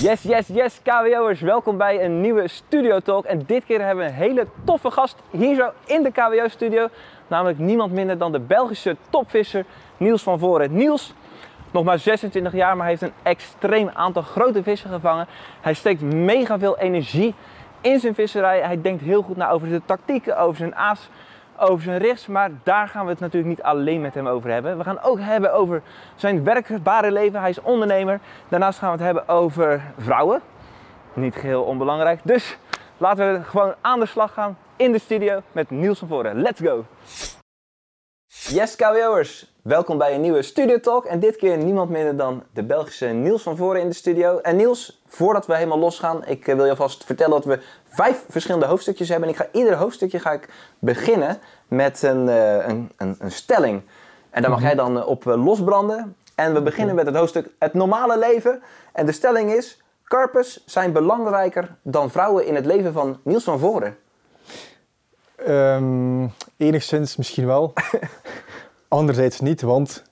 Yes, yes, yes, KWO'ers. Welkom bij een nieuwe Studio Talk. En dit keer hebben we een hele toffe gast hier zo in de KWO-studio. Namelijk niemand minder dan de Belgische topvisser Niels van Voren. Niels, nog maar 26 jaar, maar heeft een extreem aantal grote vissen gevangen. Hij steekt mega veel energie in zijn visserij. Hij denkt heel goed na over zijn tactieken, over zijn aas, over zijn richts. Maar daar gaan we het natuurlijk niet alleen met hem over hebben. We gaan ook hebben over zijn werkbare leven. Hij is ondernemer. Daarnaast gaan we het hebben over vrouwen. Niet geheel onbelangrijk. Dus laten we gewoon aan de slag gaan in de studio met Niels van Voren. Let's go! Yes, KWO'ers. Welkom bij een nieuwe Studio Talk. En dit keer niemand minder dan de Belgische Niels van Voren in de studio. En Niels, voordat we helemaal losgaan, ik eh, wil je alvast vertellen dat we vijf verschillende hoofdstukjes hebben. En ik ga ieder hoofdstukje ga ik beginnen met een, eh, een, een, een stelling. En daar mag jij dan eh, op losbranden. En we beginnen met het hoofdstuk Het normale leven. En de stelling is: karpers zijn belangrijker dan vrouwen in het leven van Niels van Voren. Ehm, enigszins misschien wel. Anderzijds niet, want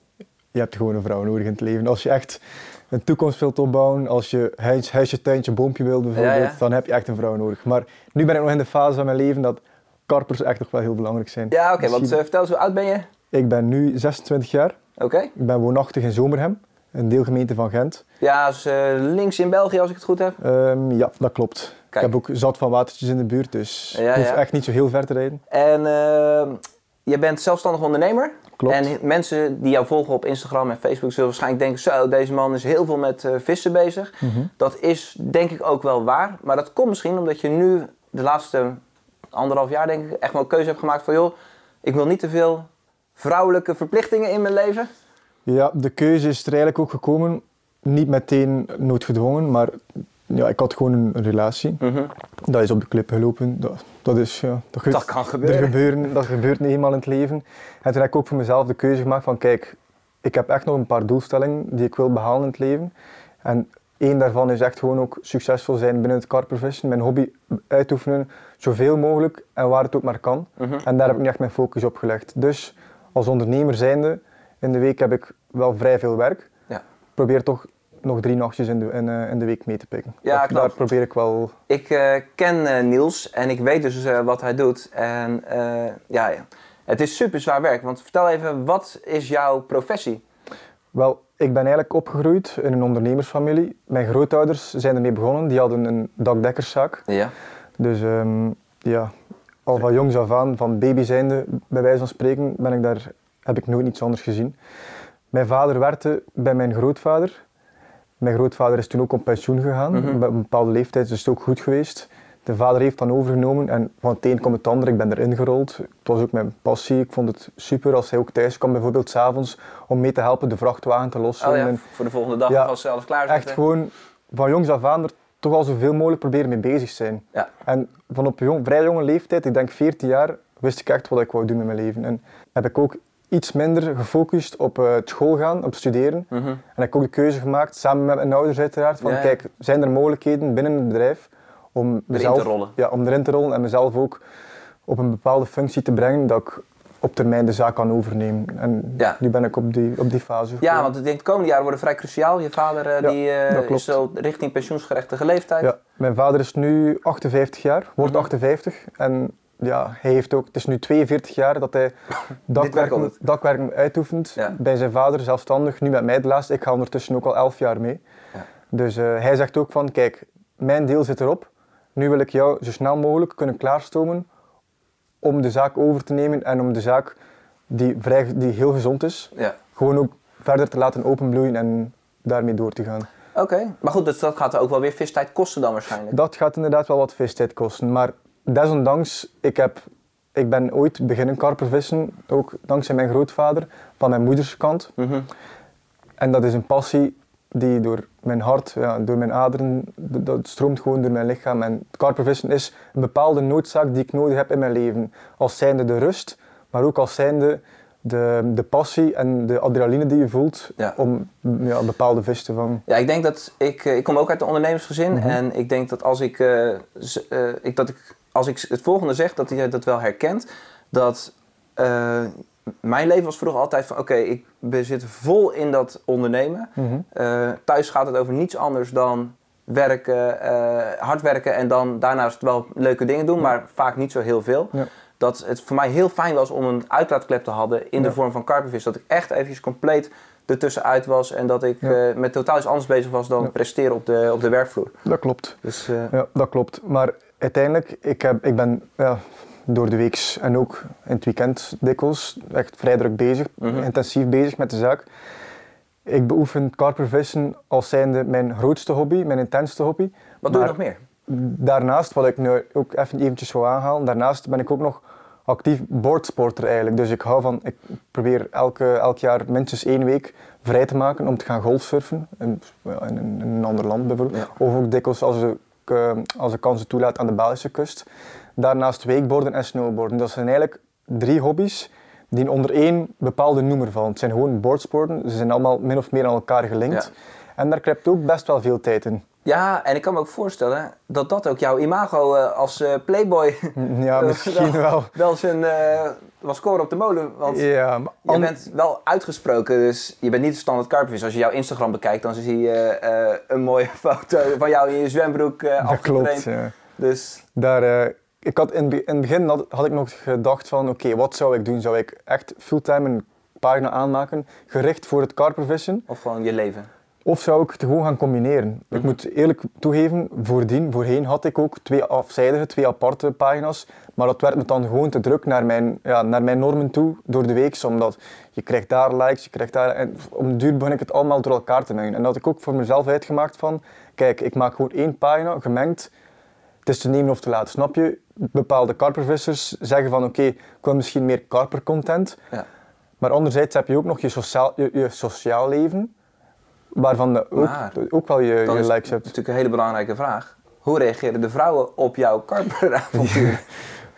je hebt gewoon een vrouw nodig in het leven. Als je echt een toekomst wilt opbouwen, als je huis, huisje, tuintje, boompje wilt bijvoorbeeld, Ja, ja. dan heb je echt een vrouw nodig. Maar nu ben ik nog in de fase van mijn leven dat karpers echt nog wel heel belangrijk zijn. Ja, oké, want eh, vertel eens hoe oud ben je? Ik ben nu 26 jaar. Oké. Ik ben woonachtig in Zomerhem, een deelgemeente van Gent. Ja, dus, eh, links in België als ik het goed heb. Ehm, ja, dat klopt. Kijk. Ik heb ook zat van watertjes in de buurt, dus Ja, ik hoef ja. echt niet zo heel ver te rijden. En eh, je bent zelfstandig ondernemer. Klopt. En mensen die jou volgen op Instagram en Facebook zullen waarschijnlijk denken: zo, deze man is heel veel met eh, vissen bezig. Mhm. Dat is denk ik ook wel waar. Maar dat komt misschien omdat je nu de laatste anderhalf jaar denk ik echt wel een keuze hebt gemaakt van joh, ik wil niet te veel vrouwelijke verplichtingen in mijn leven. Ja, de keuze is er eigenlijk ook gekomen. Niet meteen noodgedwongen, maar ja, ik had gewoon een, een relatie. Mhm. Dat is op de klip gelopen. Dat, dat is, ja, dat, kan er gebeuren. gebeuren. Dat gebeurt niet eenmaal in het leven. En toen heb ik ook voor mezelf de keuze gemaakt van kijk, ik heb echt nog een paar doelstellingen die ik wil behalen in het leven. En één daarvan is echt gewoon ook succesvol zijn binnen het karpervissen. Mijn hobby uitoefenen, zoveel mogelijk en waar het ook maar kan. Mhm. En daar heb ik nu echt mijn focus op gelegd. Dus als ondernemer zijnde, in de week heb ik wel vrij veel werk. Ja. Probeer toch nog drie nachtjes in de, in, eh, in de week mee te pikken. Ja, Dat- daar probeer ik wel... Ik eh, ken eh, Niels en ik weet dus wat hij doet. En ja, ja, het is super zwaar werk. Want vertel even, wat is jouw professie? Wel, ik ben eigenlijk opgegroeid in een ondernemersfamilie. Mijn grootouders zijn ermee begonnen. Die hadden een dakdekkerszaak. Ja. Dus ehm, ja, al van jongs af aan, van baby zijnde, bij wijze van spreken, ben ik daar, heb ik nooit iets anders gezien. Mijn vader werkte bij mijn grootvader. Mijn grootvader is toen ook op pensioen gegaan. Mhm. Bij een bepaalde leeftijd is het ook goed geweest. De vader heeft dan overgenomen en van het een komt het ander. Ik ben erin gerold. Het was ook mijn passie. Ik vond het super als hij ook thuis kwam, bijvoorbeeld s'avonds, om mee te helpen de vrachtwagen te lossen. Oh ja, En voor de volgende dag Ja, als ze alles klaar echt gewoon van jongs af aan er toch al zoveel mogelijk proberen mee bezig zijn. Ja. En van op jong, vrij jonge leeftijd, ik denk 14 jaar, wist ik echt wat ik wou doen met mijn leven. En heb ik ook iets minder gefocust op eh, het school gaan, op studeren. Mhm. En heb ik ook de keuze gemaakt, samen met mijn ouders uiteraard, van Ja, ja. kijk, zijn er mogelijkheden binnen het bedrijf om mezelf, te rollen. Ja, om erin te rollen en mezelf ook op een bepaalde functie te brengen, dat ik op termijn de zaak kan overnemen. En Ja. nu ben ik op die, op die fase Ja, want ik denk de komende jaren worden vrij cruciaal. Je vader eh, Ja, die, klopt. is zo richting pensioensgerechtige leeftijd. Ja, mijn vader is nu 58 jaar, wordt Mhm. 58. En ja, hij heeft ook, het is nu 42 jaar dat hij dakwerken, altijd. dakwerken uitoefent Ja. bij zijn vader, zelfstandig. Nu met mij de laatste, ik ga ondertussen ook al 11 jaar mee. Ja. Dus eh, hij zegt ook van, kijk, mijn deel zit erop. Nu wil ik jou zo snel mogelijk kunnen klaarstomen om de zaak over te nemen en om de zaak die, vrij, die heel gezond is, Ja. gewoon ook verder te laten openbloeien en daarmee door te gaan. Oké, maar goed, dus dat gaat ook wel weer vistijd kosten dan waarschijnlijk. Dat gaat inderdaad wel wat vistijd kosten. Maar desondanks, ik, heb, ik ben ooit beginnen karpervissen, ook dankzij mijn grootvader, van mijn moeders kant. Mhm. En dat is een passie die door mijn hart, ja, door mijn aderen, dat stroomt gewoon door mijn lichaam. En karpervissen is een bepaalde noodzaak die ik nodig heb in mijn leven. Als zijnde de rust, maar ook als zijnde de, de passie en de adrenaline die je voelt Ja. om ja, een bepaalde vis te vangen. Ja, ik denk dat ik, eh, ik kom ook uit een ondernemersgezin Mhm. en ik denk dat als ik, eh, z- eh, ik, dat ik, als ik het volgende zeg, dat hij dat wel herkent. Dat eh, mijn leven was vroeger altijd van, oké, ik ben- zit vol in dat ondernemen. Mhm. Eh, thuis gaat het over niets anders dan werken, eh, hard werken en dan daarnaast wel leuke dingen doen, maar vaak niet zo heel veel. Ja. Dat het voor mij heel fijn was om een uitlaatklep te hebben in de vorm van karpervis. Dat ik echt eventjes compleet ertussenuit was en dat ik met totaal iets anders bezig was dan presteren op de, op de werkvloer. Dat klopt. Dus Ja, dat klopt. Maar uiteindelijk, ik, heb, ik ben ja, door de week en ook in het weekend dikwijls echt vrij druk bezig, Mhm. intensief bezig met de zaak. Ik beoefen karpervissen als zijnde mijn grootste hobby, mijn intenste hobby. wat doe je nog meer? Daarnaast, wat ik nu ook even eventjes wil aanhalen, daarnaast ben ik ook nog actief boardsporter eigenlijk. Dus ik hou van, ik probeer elke, elk jaar minstens één week vrij te maken om te gaan golfsurfen. In, in, een- in een ander land bijvoorbeeld. Ja. Of ook dikwijls als eh, als de kans het toelaat aan de Belgische kust. Daarnaast wakeboarden en snowboarden. Dat zijn eigenlijk drie hobby's die onder één bepaalde noemer vallen. Het zijn gewoon boardsporten, ze zijn allemaal min of meer aan elkaar gelinkt. Ja. En daar krijgt ook best wel veel tijd in. Ja, en ik kan me ook voorstellen dat dat ook jouw imago eh, als eh, playboy Ja, misschien wel. wel zijn eh was scoren op de molen. Want Ja, je an- bent wel uitgesproken, dus je bent niet de standaard karpervis. Als je jouw Instagram bekijkt, dan zie je een mooie foto van jou in je zwembroek eh dat klopt. Ja. Dus Daar, ik had in, in het begin had, had ik nog gedacht van oké, wat zou ik doen? Zou ik echt fulltime een pagina aanmaken, gericht voor het karpervissen? of gewoon je leven. Of zou ik het gewoon gaan combineren? Ik Mhm. moet eerlijk toegeven, voordien, voorheen had ik ook twee afzijdige, twee aparte pagina's. Maar dat werd me dan gewoon te druk naar mijn, ja, naar mijn normen toe door de week. Omdat je krijgt daar likes, je krijgt daar... En om de duur begon ik het allemaal door elkaar te mengen. En dat ik ook voor mezelf uitgemaakt van... Kijk, ik maak gewoon één pagina, gemengd. Het is te nemen of te laten, snap je? Bepaalde karpervissers zeggen van oké, ik wil misschien meer karpercontent. Ja. Maar anderzijds heb je ook nog je sociaal, je, je sociaal leven, waarvan je ook, Maar ook wel je, je is likes hebt. natuurlijk een hele belangrijke vraag. Hoe reageren de vrouwen op jouw karperavontuur?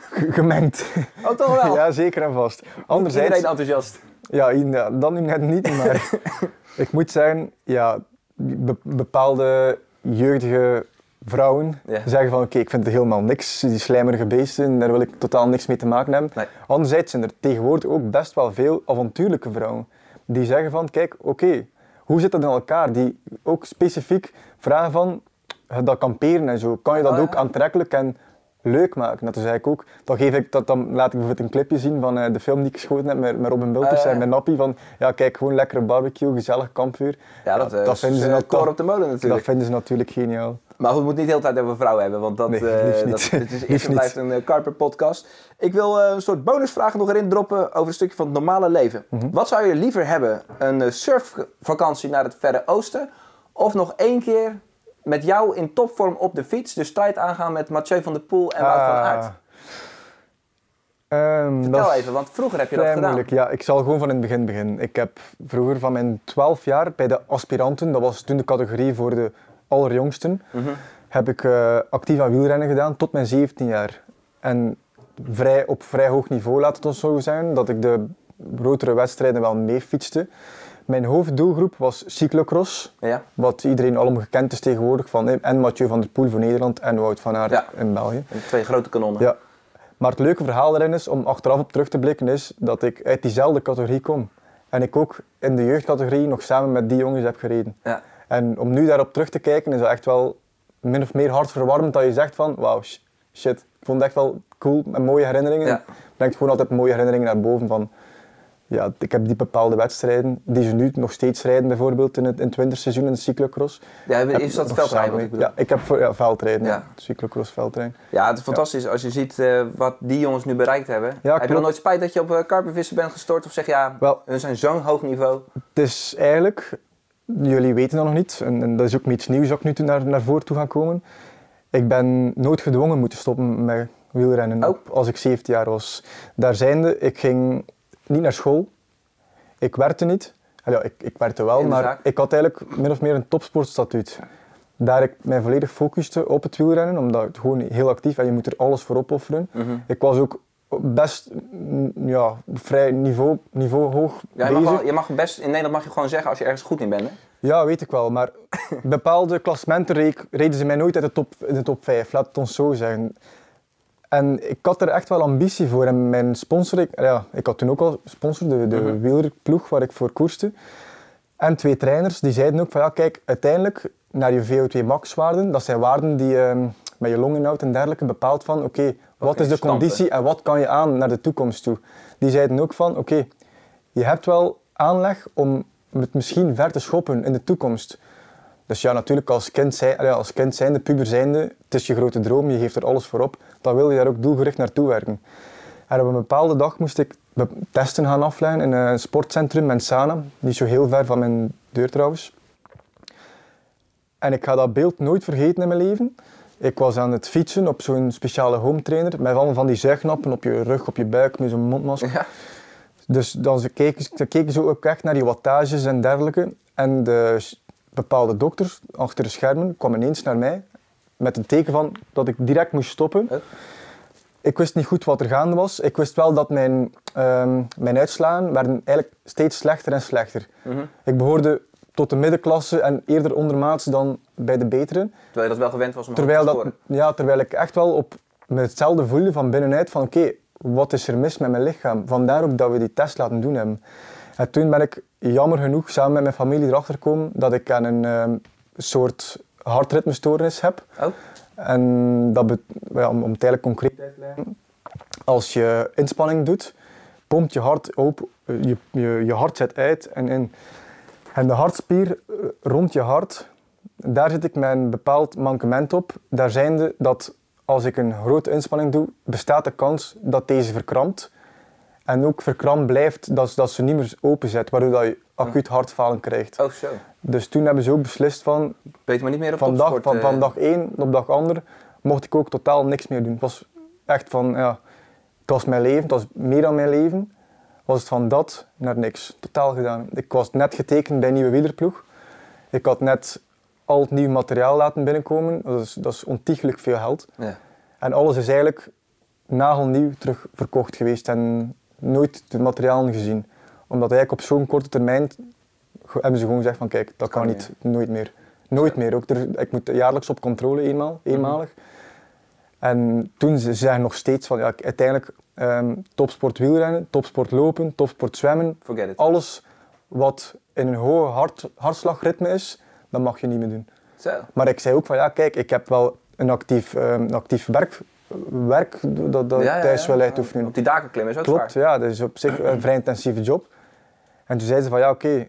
Gemengd. Oh, toch wel? ja, zeker en vast. Anderzijds, Iedereen enthousiast. ja, dan nu net niet, maar ik moet zeggen, ja, be- bepaalde jeugdige vrouwen Ja. zeggen van oké, ik vind het helemaal niks, die slijmerige beesten, daar wil ik totaal niks mee te maken hebben. Nee. Anderzijds zijn er tegenwoordig ook best wel veel avontuurlijke vrouwen die zeggen van kijk, oké, hoe zit dat in elkaar? Die ook specifiek vragen van eh, dat kamperen en zo, kan je dat ja. ook aantrekkelijk en leuk maken? Dat is eigenlijk ook, dan, geef ik, dat, dan laat ik bijvoorbeeld een clipje zien van eh, de film die ik geschoten heb met, met Robin Bulters Ah, ja. en met Nappie van ja kijk, gewoon lekkere barbecue, gezellig kampvuur. Ja, dat, eh, dat vinden ze eh, natu- koren op de molen dat natuurlijk. vinden ze natuurlijk geniaal. Maar we moeten niet de hele tijd over vrouwen hebben, want dat, Nee, eh, niet. dat dit is eerst blijft een uh, Carper podcast. Ik wil eh, een soort bonusvragen nog erin droppen over een stukje van het normale leven. Mhm. Wat zou je liever hebben? Een eh, surfvakantie naar het Verre Oosten? Of nog één keer met jou in topvorm op de fiets de strijd aangaan met Mathieu van der Poel en Wout van Ah. Aert? Ehm, dat Vertel even, want vroeger heb je dat gedaan. moeilijk. Ja, ik zal gewoon van in het begin beginnen. Ik heb vroeger van mijn 12 jaar bij de aspiranten, dat was toen de categorie voor de allerjongsten, Mhm. heb ik eh, actief aan wielrennen gedaan tot mijn 17 jaar. En vrij, op vrij hoog niveau, laat het ons zo zijn, dat ik de grotere wedstrijden wel mee fietste. Mijn hoofddoelgroep was cyclocross, Ja? wat iedereen allemaal gekend is tegenwoordig van eh, en Mathieu van der Poel voor Nederland en Wout van Aert Ja. in België. Twee grote kanonnen. Ja. Maar het leuke verhaal erin is, om achteraf op terug te blikken, is dat ik uit diezelfde categorie kom. En ik ook in de jeugdcategorie nog samen met die jongens heb gereden. Ja. En om nu daarop terug te kijken, is dat echt wel min of meer hartverwarmend dat je zegt van, wauw, sh- shit. Ik vond het echt wel cool en mooie herinneringen. Ja. Brengt gewoon altijd mooie herinneringen naar boven van, ja, ik heb die bepaalde wedstrijden, die ze nu nog steeds rijden, bijvoorbeeld in het, in het winterseizoen in de cyclocross. Ja, is dat veldrijden ik? Ja, ik heb voor, ja, veldrijden, Ja. cyclocross veldrijden. Ja, het is fantastisch als je ziet eh, wat die jongens nu bereikt hebben. heb je dan nooit spijt dat je op uh, bent gestort? Of zeg je, ja, Wel, we zijn zo'n hoog niveau. Het is eigenlijk, jullie weten dat nog niet, en, en dat is ook iets nieuws dat ik nu toe naar, naar voren toe ga komen. Ik ben nooit gedwongen moeten stoppen met wielrennen Oh. als ik 17 jaar was. Daar zijnde, ik ging niet naar school, ik werkte niet. Ja, ik, ik werkte wel, maar zaak? ik had eigenlijk min of meer een topsportstatuut. Daar ik mij volledig focuste op het wielrennen, omdat het gewoon heel actief en je moet er alles voor opofferen. Mhm. Ik was ook best mm, ja, vrij niveau, niveau hoog Ja, je, mag wel, je mag best, in Nederland mag je gewoon zeggen als je ergens goed in bent. Hè? Ja, weet ik wel, maar bepaalde klassementen re- reden ze mij nooit uit de top, in de top 5, laat het ons zo zeggen. En ik had er echt wel ambitie voor en mijn sponsor, ik, ja, ik had toen ook al sponsor, de, de Mhm. wielerploeg waar ik voor koerste. En twee trainers, die zeiden ook van ja, kijk, uiteindelijk naar je VO2 max waarden. Dat zijn waarden die ehm, met je longinhoud en dergelijke bepaalt van oké, wat is de stampen? conditie en wat kan je aan naar de toekomst toe. Die zeiden ook van oké, je hebt wel aanleg om het misschien ver te schoppen in de toekomst. Dus ja, natuurlijk als kind, zijn, als kind zijnde, puber zijnde, het is je grote droom, je geeft er alles voor op, dan wil je daar ook doelgericht naartoe werken. En op een bepaalde dag moest ik testen gaan afleggen in een sportcentrum Mensana, niet zo heel ver van mijn deur trouwens. En ik ga dat beeld nooit vergeten in mijn leven. Ik was aan het fietsen op zo'n speciale home trainer met allemaal van die zuignappen op je rug, op je buik, met zo'n mondmasker. Ja. Dus dan ze keken, dan keken ze ook echt naar die wattages en dergelijke. En de bepaalde dokter achter de schermen kwam ineens naar mij met een teken van dat ik direct moest stoppen. Ik wist niet goed wat er gaande was. Ik wist wel dat mijn, ehm, mijn uitslagen werden eigenlijk steeds slechter en slechter. Mhm. Ik behoorde tot de middenklasse en eerder ondermaats dan bij de betere. Terwijl je dat wel gewend was om Terwijl, te dat, ja, terwijl ik echt wel op me hetzelfde voelde van binnenuit van oké, wat is er mis met mijn lichaam? Vandaar ook dat we die test laten doen hebben. En toen ben ik jammer genoeg samen met mijn familie erachter gekomen dat ik aan een ehm, soort hartritmestoornis heb. Oh, En dat ja, om, om het eigenlijk concreet uit te leggen, als je inspanning doet, pompt je hart open, eh, je, je, je hart zet uit en in. En de hartspier eh, rond je hart, daar zit ik met een bepaald mankement op. Daar zijnde dat als ik een grote inspanning doe, bestaat de kans dat deze verkrampt. En ook verkrampt blijft, dat, dat ze niet meer openzet, waardoor dat je acuut hartfalen krijgt. oh zo. Dus toen hebben ze ook beslist van, Beter maar niet meer op van, dag, van, eh, van dag 1 op dag ander mocht ik ook totaal niks meer doen. Het was echt van, ja, het was mijn leven, het was meer dan mijn leven. Was het van dat naar niks. Totaal gedaan. Ik was net getekend bij een nieuwe wielerploeg. Ik had net al het nieuw materiaal laten binnenkomen. Dat is, dat is ontiegelijk veel geld. Ja. En alles is eigenlijk nagelnieuw terug verkocht geweest en nooit de materialen gezien. Omdat eigenlijk op zo'n korte termijn hebben ze gewoon gezegd van kijk, dat kan, kan niet, nooit meer. Nooit meer. Ook er, ik moet jaarlijks op controle eenmaal, eenmalig. En toen ze ze zeggen nog steeds van ja, uiteindelijk ehm, topsport wielrennen, topsport lopen, topsport zwemmen. Forget it. Alles wat in een hoge hart, hartslagritme is, dat mag je niet meer doen. Zo. Maar ik zei ook van ja, kijk, ik heb wel een actief, een actief werk, werk dat, dat Ja, ja, thuis ja. wil uitoefenen. Op die daken klimmen is ook Klopt, zwaar. ja, dat is op zich een vrij intensieve job. En toen zei ze van ja, oké,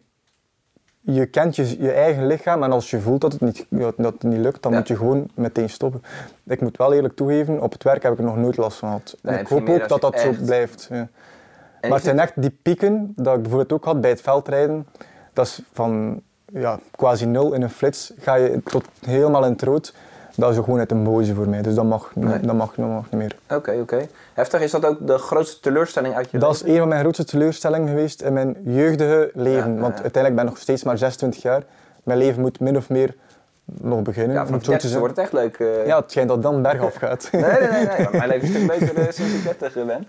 je kent je, je eigen lichaam en als je voelt dat het niet, dat het niet lukt, dan Ja. moet je gewoon meteen stoppen. Ik moet wel eerlijk toegeven, op het werk heb ik er nog nooit last van gehad. Nee, En ik hoop ook dat dat zo blijft. Ja. Maar het zijn echt die pieken, dat ik bijvoorbeeld ook had bij het veldrijden, dat is van ja, quasi nul in een flits, ga je tot helemaal in het rood. Dat is ook gewoon uit een boze voor mij, dus dat mag, Nee. dat mag, dat mag niet meer. Oké, oké. Heftig. Is dat ook de grootste teleurstelling uit je Dat is leven? een van mijn grootste teleurstellingen geweest in mijn jeugdige leven. Ja, Want ja. uiteindelijk ben ik nog steeds maar 26 jaar. Mijn leven moet min of meer nog beginnen. Ja, van het zo te 30 zeggen. wordt het echt leuk. eh. Ja, het schijnt dat dan bergaf gaat. Nee, nee, nee. Mijn leven is een stuk leuker eh, sinds ik 30 ben.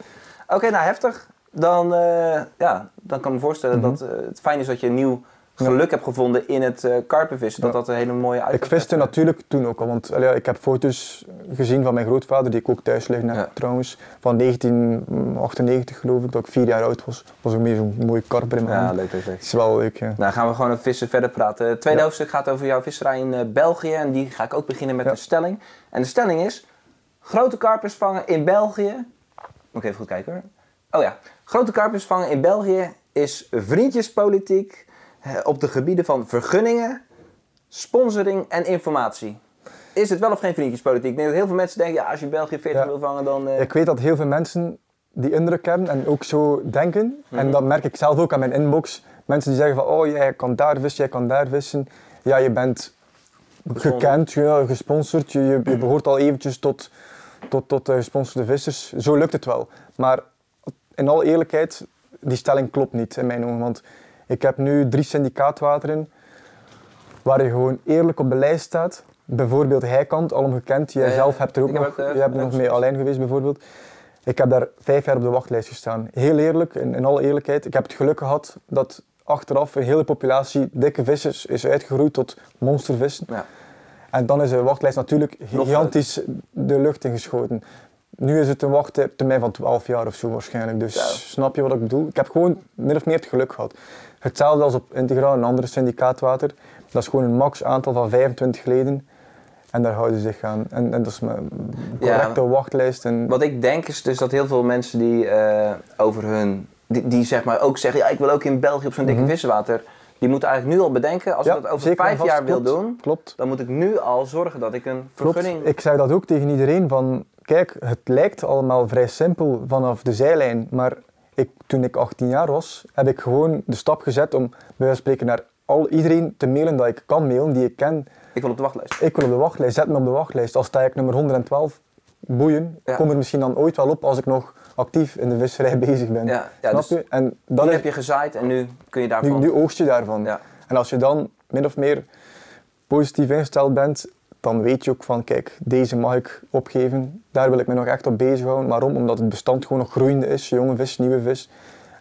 Oké, nou heftig. Dan, eh, ja, dan kan ik me voorstellen Mhm. dat eh, het fijn is dat je een nieuw geluk hebt gevonden in het eh karpenvissen. Dat dat een hele mooie ik uitkomst viste heeft. natuurlijk toen ook al. Want allee, ik heb foto's gezien van mijn grootvader, die ik ook thuis liggen heb trouwens. Van 1998 geloof ik, dat ik vier jaar oud was. Was ook meer zo'n mooie karper in mijn Ja, hand. leuk. Dat is wel leuk, ja. Nou, gaan we gewoon over vissen verder praten. Het tweede hoofdstuk gaat over jouw visserij in eh, België. En die ga ik ook beginnen met een stelling. En de stelling is: grote karpers vangen in België. Moet ik even goed kijken hoor. Oh ja, grote karpers vangen in België is vriendjespolitiek eh, op de gebieden van vergunningen, sponsoring en informatie. Is het wel of geen vriendjespolitiek? Ik denk dat heel veel mensen denken: ja, als je België 40 Ja. wil vangen, dan. eh, Ik weet dat heel veel mensen die indruk hebben en ook zo denken. Mhm. En dat merk ik zelf ook aan mijn inbox. Mensen die zeggen van, oh jij kan daar vissen, jij kan daar vissen. Ja, je bent Gesponsord. gekend, ja, gesponsord. Je, je, je behoort al eventjes tot, tot, tot de gesponsorde vissers. Zo lukt het wel. Maar in alle eerlijkheid, die stelling klopt niet in mijn ogen. Want ik heb nu drie syndicaatwateren waar je gewoon eerlijk op de lijst staat. Bijvoorbeeld Heikant, al gekend. Jij Ja, ja. zelf hebt er ook Ik heb nog, ook, eh, jij hebt nog mee alleen geweest bijvoorbeeld. Ik heb daar vijf jaar op de wachtlijst gestaan. Heel eerlijk, in, in alle eerlijkheid. Ik heb het geluk gehad dat achteraf een hele populatie dikke vissers is uitgegroeid tot monstervissen. ja. En dan is de wachtlijst natuurlijk Nog gigantisch de lucht ingeschoten. Nu is het een wachttermijn van 12 jaar of zo waarschijnlijk. Dus Ja. snap je wat ik bedoel? Ik heb gewoon min of meer het geluk gehad. Hetzelfde als op Integraal, een andere syndicaatwater. Dat is gewoon een max aantal van 25 leden. En daar houden ze zich aan. En, en dat is een correcte wachtlijst. En... Wat ik denk is dus dat heel veel mensen die eh, over hun... Die, die zeg maar ook zeggen, ja ik wil ook in België op zo'n dikke mm vissenwater. Die moeten eigenlijk nu al bedenken, als ik dat over vijf jaar wil doen, klopt. dan moet ik nu al zorgen dat ik een vergunning... Klopt. Ik zei dat ook tegen iedereen van, kijk, het lijkt allemaal vrij simpel vanaf de zijlijn, maar ik, toen ik 18 jaar was, heb ik gewoon de stap gezet om bij wijze van spreken naar al, iedereen te mailen dat ik kan mailen, die ik ken. Ik wil op de wachtlijst. Ik wil op de wachtlijst, zet me op de wachtlijst. Als sta ik nummer 112, boeien, kom er misschien dan ooit wel op als ik nog actief in de visserij bezig ben. Ja, ja, Snap dus je? En dan heb je gezaaid en nu kun je daarvan... Nu, nu oogst je daarvan. Ja. En als je dan min of meer positief ingesteld bent, dan weet je ook van, kijk, deze mag ik opgeven. Daar wil ik me nog echt op bezighouden. Waarom? Omdat het bestand gewoon nog groeiende is, jonge vis, nieuwe vis.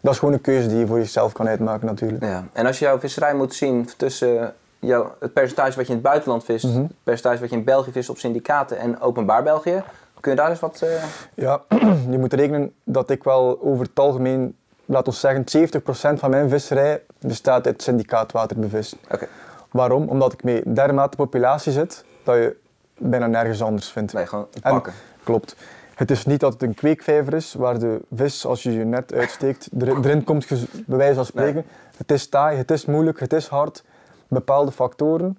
Dat is gewoon een keuze die je voor jezelf kan uitmaken natuurlijk. Ja. En als je jouw visserij moet zien tussen jouw, het percentage wat je in het buitenland vist, mhm. het percentage wat je in België vist op syndicaten en openbaar België, kun je daar eens wat... Uh... Ja, je moet rekenen dat ik wel over het algemeen, laten we zeggen, 70% van mijn visserij bestaat uit syndicaatwaterbevist. Oké. Waarom? Omdat ik met dermate populatie zit dat je bijna nergens anders vindt. Nee, gewoon pakken. klopt. Het is niet dat het een kweekvijver is waar de vis, als je je net uitsteekt, erin komt, bij wijze van spreken. Het is taai, het is moeilijk, het is hard. Bepaalde factoren.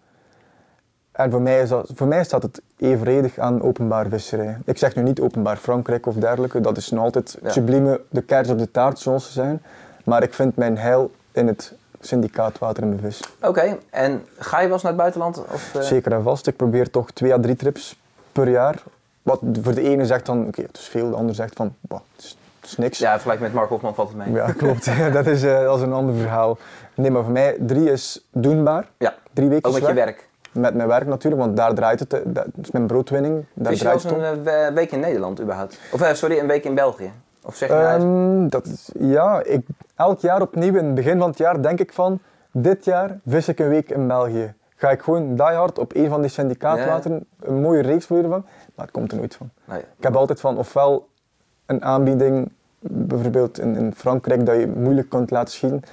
En voor mij, is dat, voor mij staat het evenredig aan openbaar visserij. Ik zeg nu niet openbaar Frankrijk of dergelijke, dat is nog altijd ja. sublieme, de kaars op de taart zoals ze zijn. Maar ik vind mijn heil in het syndicaat water en vis. Oké, en ga je wel eens naar het buitenland? Of, uh... Zeker en vast. Ik probeer toch twee à drie trips per jaar. Wat voor de ene zegt dan, oké, het is veel, de ander zegt van, bah, het, is, niks. Ja, vergelijk met Mark Hofman valt het mee. Ja, klopt. dat, is, uh, dat is een ander verhaal. Nee, maar voor mij, drie is doenbaar. Ja, drie weken ook met je werk. Met mijn werk natuurlijk, want daar draait het, eh, dat is mijn broodwinning. Daar is je wel een week in Nederland überhaupt? Of sorry, een week in België? Of zeg je um, dat Ja, ik, elk jaar opnieuw, in het begin van het jaar denk ik van, dit jaar vis ik een week in België. Ga ik gewoon die hard op een van die syndicaatwateren een mooie reeks voor van, maar het komt er nooit van. Nee. Ik heb altijd van ofwel een aanbieding, bijvoorbeeld in, in, Frankrijk, dat je moeilijk kunt laten schieten.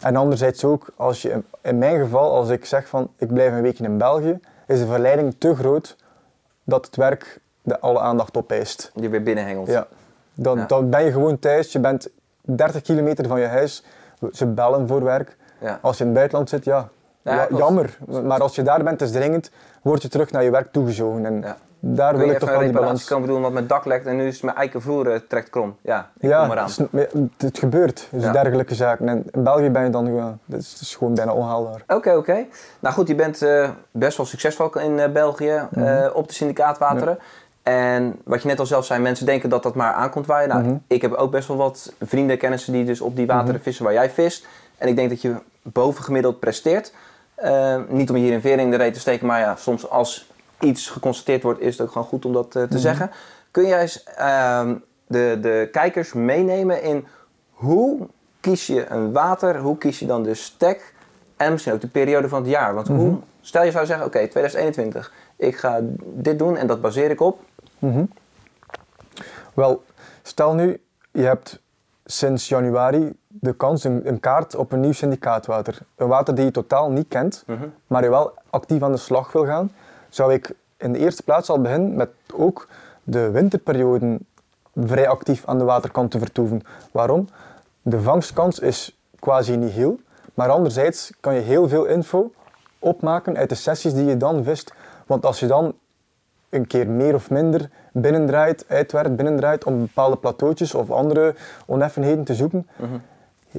En anderzijds ook, als je, in mijn geval, als ik zeg van ik blijf een weekje in België, is de verleiding te groot dat het werk de alle aandacht opeist. Je weer binnenhengelt. Ja. Dan, ja. dan ben je gewoon thuis, je bent 30 kilometer van je huis, ze bellen voor werk. Ja. Als je in het buitenland zit, ja, ja, jammer. Maar als je daar bent, is dringend, word je terug naar je werk toegezogen. En daar wil ik toch wel die balans... kan bedoelen, want mijn dak lekt en nu is mijn eikenvloer uh, trekt krom. Ja, ik ja, kom eraan. Het, het gebeurt, dus dergelijke zaken. En in België ben je dan gewoon, dat is, gewoon bijna onhaalbaar. Oké, oké. Nou goed, je bent uh, best wel succesvol in uh, België mm op de syndicaatwateren. En wat je net al zelf zei, mensen denken dat dat maar aankomt waaien. Nou, mhm. ik heb ook best wel wat vrienden, kennissen die dus op die wateren mhm. vissen waar jij vist. En ik denk dat je bovengemiddeld presteert. Uh, niet om hier in vering in de reet te steken, maar ja, soms als iets geconstateerd wordt, is het ook gewoon goed om dat uh, te mm -hmm. zeggen. Kun jij eens uh, de, de kijkers meenemen in hoe kies je een water, hoe kies je dan de stek en misschien ook de periode van het jaar? Want hoe, stel je zou zeggen, oké, okay, 2021, ik ga dit doen en dat baseer ik op. Mm -hmm. Wel, stel nu, je hebt sinds januari de kans, een, een, kaart op een nieuw syndicaatwater. Een water die je totaal niet kent, mhm. maar je wel actief aan de slag wil gaan, zou ik in de eerste plaats al beginnen met ook de winterperioden vrij actief aan de waterkant te vertoeven. Waarom? De vangstkans is quasi niet heel, maar anderzijds kan je heel veel info opmaken uit de sessies die je dan vist. Want als je dan een keer meer of minder binnendraait, uitwerkt, binnendraait om bepaalde plateautjes of andere oneffenheden te zoeken,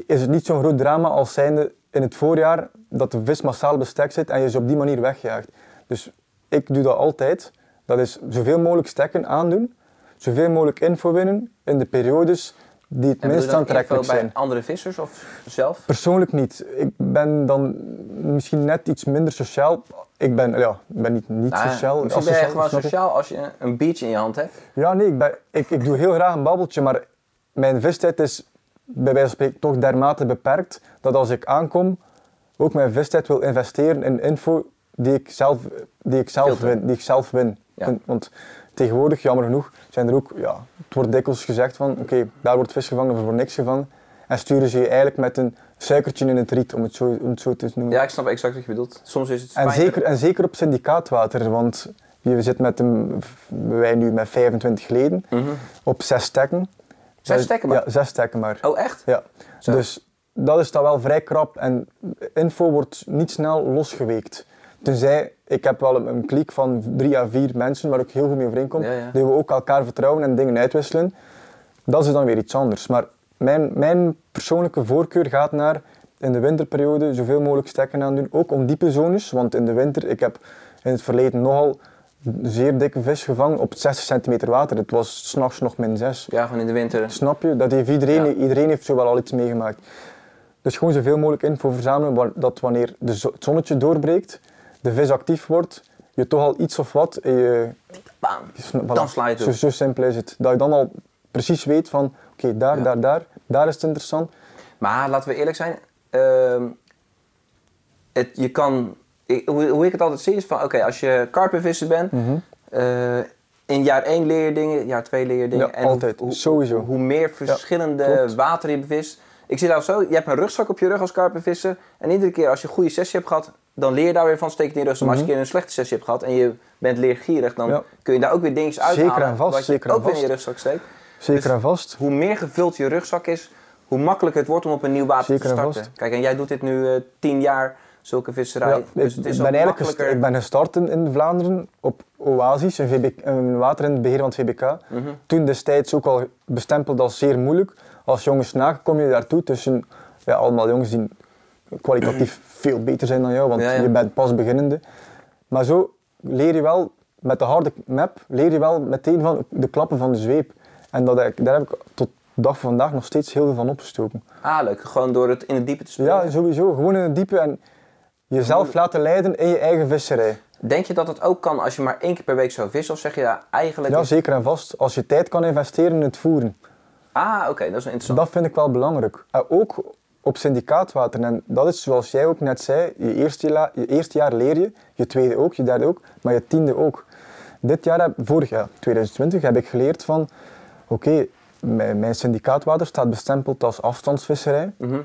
is het niet zo'n groot drama als zijnde in het voorjaar dat de vis massaal bestek zit en je ze op die manier wegjaagt. Dus ik doe dat altijd. Dat is zoveel mogelijk stekken aandoen, zoveel mogelijk info winnen in de periodes die het minst aantrekkelijk zijn. bij andere vissers of zelf? Persoonlijk niet. Ik ben dan misschien net iets minder sociaal. Ik ben, ja, ben niet, niet nou, sociaal. Misschien ben je gewoon sociaal als je een biertje in je hand hebt? Ja, nee, ik, ben, ik, ik doe heel graag een babbeltje, maar mijn vistijd is bij wijze van spreken toch dermate beperkt dat als ik aankom, ook mijn vistijd wil investeren in info die ik zelf, die ik zelf, win, die ik zelf win. Want tegenwoordig, jammer genoeg, zijn er ook, ja, het wordt dikwijls gezegd van, oké, daar wordt vis gevangen, er wordt niks gevangen. En sturen ze je eigenlijk met een suikertje in het riet, om het zo, om het zo te noemen. Ja, ik snap exact wat je bedoelt. Soms is het En zeker, en zeker op syndicaatwater, want je zit met een, wij nu met 25 leden Mhm. op zes stekken. Zes Dat- stekken maar? Ja, zes stekken maar. Oh, echt? Ja. Zo. Dus dat is dan wel vrij krap en info wordt niet snel losgeweekt. Tenzij, ik heb wel een, een kliek van drie à vier mensen waar ik heel goed mee overeenkom, Ja, ja. die we ook elkaar vertrouwen en dingen uitwisselen. Dat is dan weer iets anders. Maar mijn, mijn persoonlijke voorkeur gaat naar in de winterperiode zoveel mogelijk stekken aan doen. Ook om diepe zones, want in de winter, ik heb in het verleden nogal zeer dikke vis gevangen op 60 centimeter water. Het was s'nachts nog min 6. Ja, gewoon in de winter. Snap je? Dat heeft iedereen, Ja. iedereen heeft zo wel al iets meegemaakt. Dus gewoon zoveel mogelijk info verzamelen, dat wanneer de zo- het zonnetje doorbreekt, de vis actief wordt, je toch al iets of wat je... Bam. je voilà. Dan sla je het zo, zo simpel is het. Dat je dan al precies weet van, oké, daar, Ja. daar, daar, daar is het interessant. Maar laten we eerlijk zijn. ehm, het, je kan, ik- hoe, hoe ik het altijd zie is van, oké, als je karpenvisser bent, Mhm. eh, in jaar 1 leer je dingen, jaar 2 leer je dingen. Ja, en altijd. Hoe, Sowieso. Hoe meer verschillende klopt. water je bevist. Ik zie dat zo, je hebt een rugzak op je rug als karpenvisser. En iedere keer als je een goede sessie hebt gehad, dan leer je daar weer van, steek het in je rugzak. Maar als je een keer een slechte sessie hebt gehad en je bent leergierig, dan Mhm. Ja. kun je daar ook weer dingetjes uithalen. Zeker en vast, Wat je zeker en ook weer in je rugzak steekt. Zeker Dus- en vast. Hoe meer gevuld je rugzak is, hoe makkelijker het wordt om op een nieuw water Zeker te en starten. vast. Kijk, en jij doet dit nu eh, tien jaar, zulke visserij. Ja, dus ik, het is ik ben eigenlijk makkelijker. ik ben gestart in, in Vlaanderen op Oasis, een, VB, een water in het beheer van het VBK. Mhm. Toen destijds ook al bestempeld als zeer moeilijk. Als jongens na kom je daartoe tussen ja, allemaal jongens die kwalitatief veel beter zijn dan jou, want Ja, ja. je bent pas beginnende. Maar zo leer je wel, met de harde map, leer je wel meteen van de klappen van de zweep. En dat, ik- daar heb ik tot dag van vandaag nog steeds heel veel van opgestoken. Ah, leuk. Gewoon door het in het diepe te springen. Ja, sowieso. Gewoon in het diepe en jezelf laten leiden in je eigen visserij. Denk je dat het ook kan als je maar één keer per week zou vissen? Of zeg je ja, eigenlijk... Ja, zeker en vast. Als je tijd kan investeren in het voeren. Ah, oké, dat is interessant. Dat vind ik wel belangrijk. En ook op syndicaatwater. En dat is zoals jij ook net zei, je eerste, je eerste jaar leer je, je tweede ook, je derde ook, maar je tiende ook. Dit jaar, heb, vorig jaar, 2020, heb ik geleerd van, oké, mijn, mijn syndicaatwater staat bestempeld als afstandsvisserij, Mhm.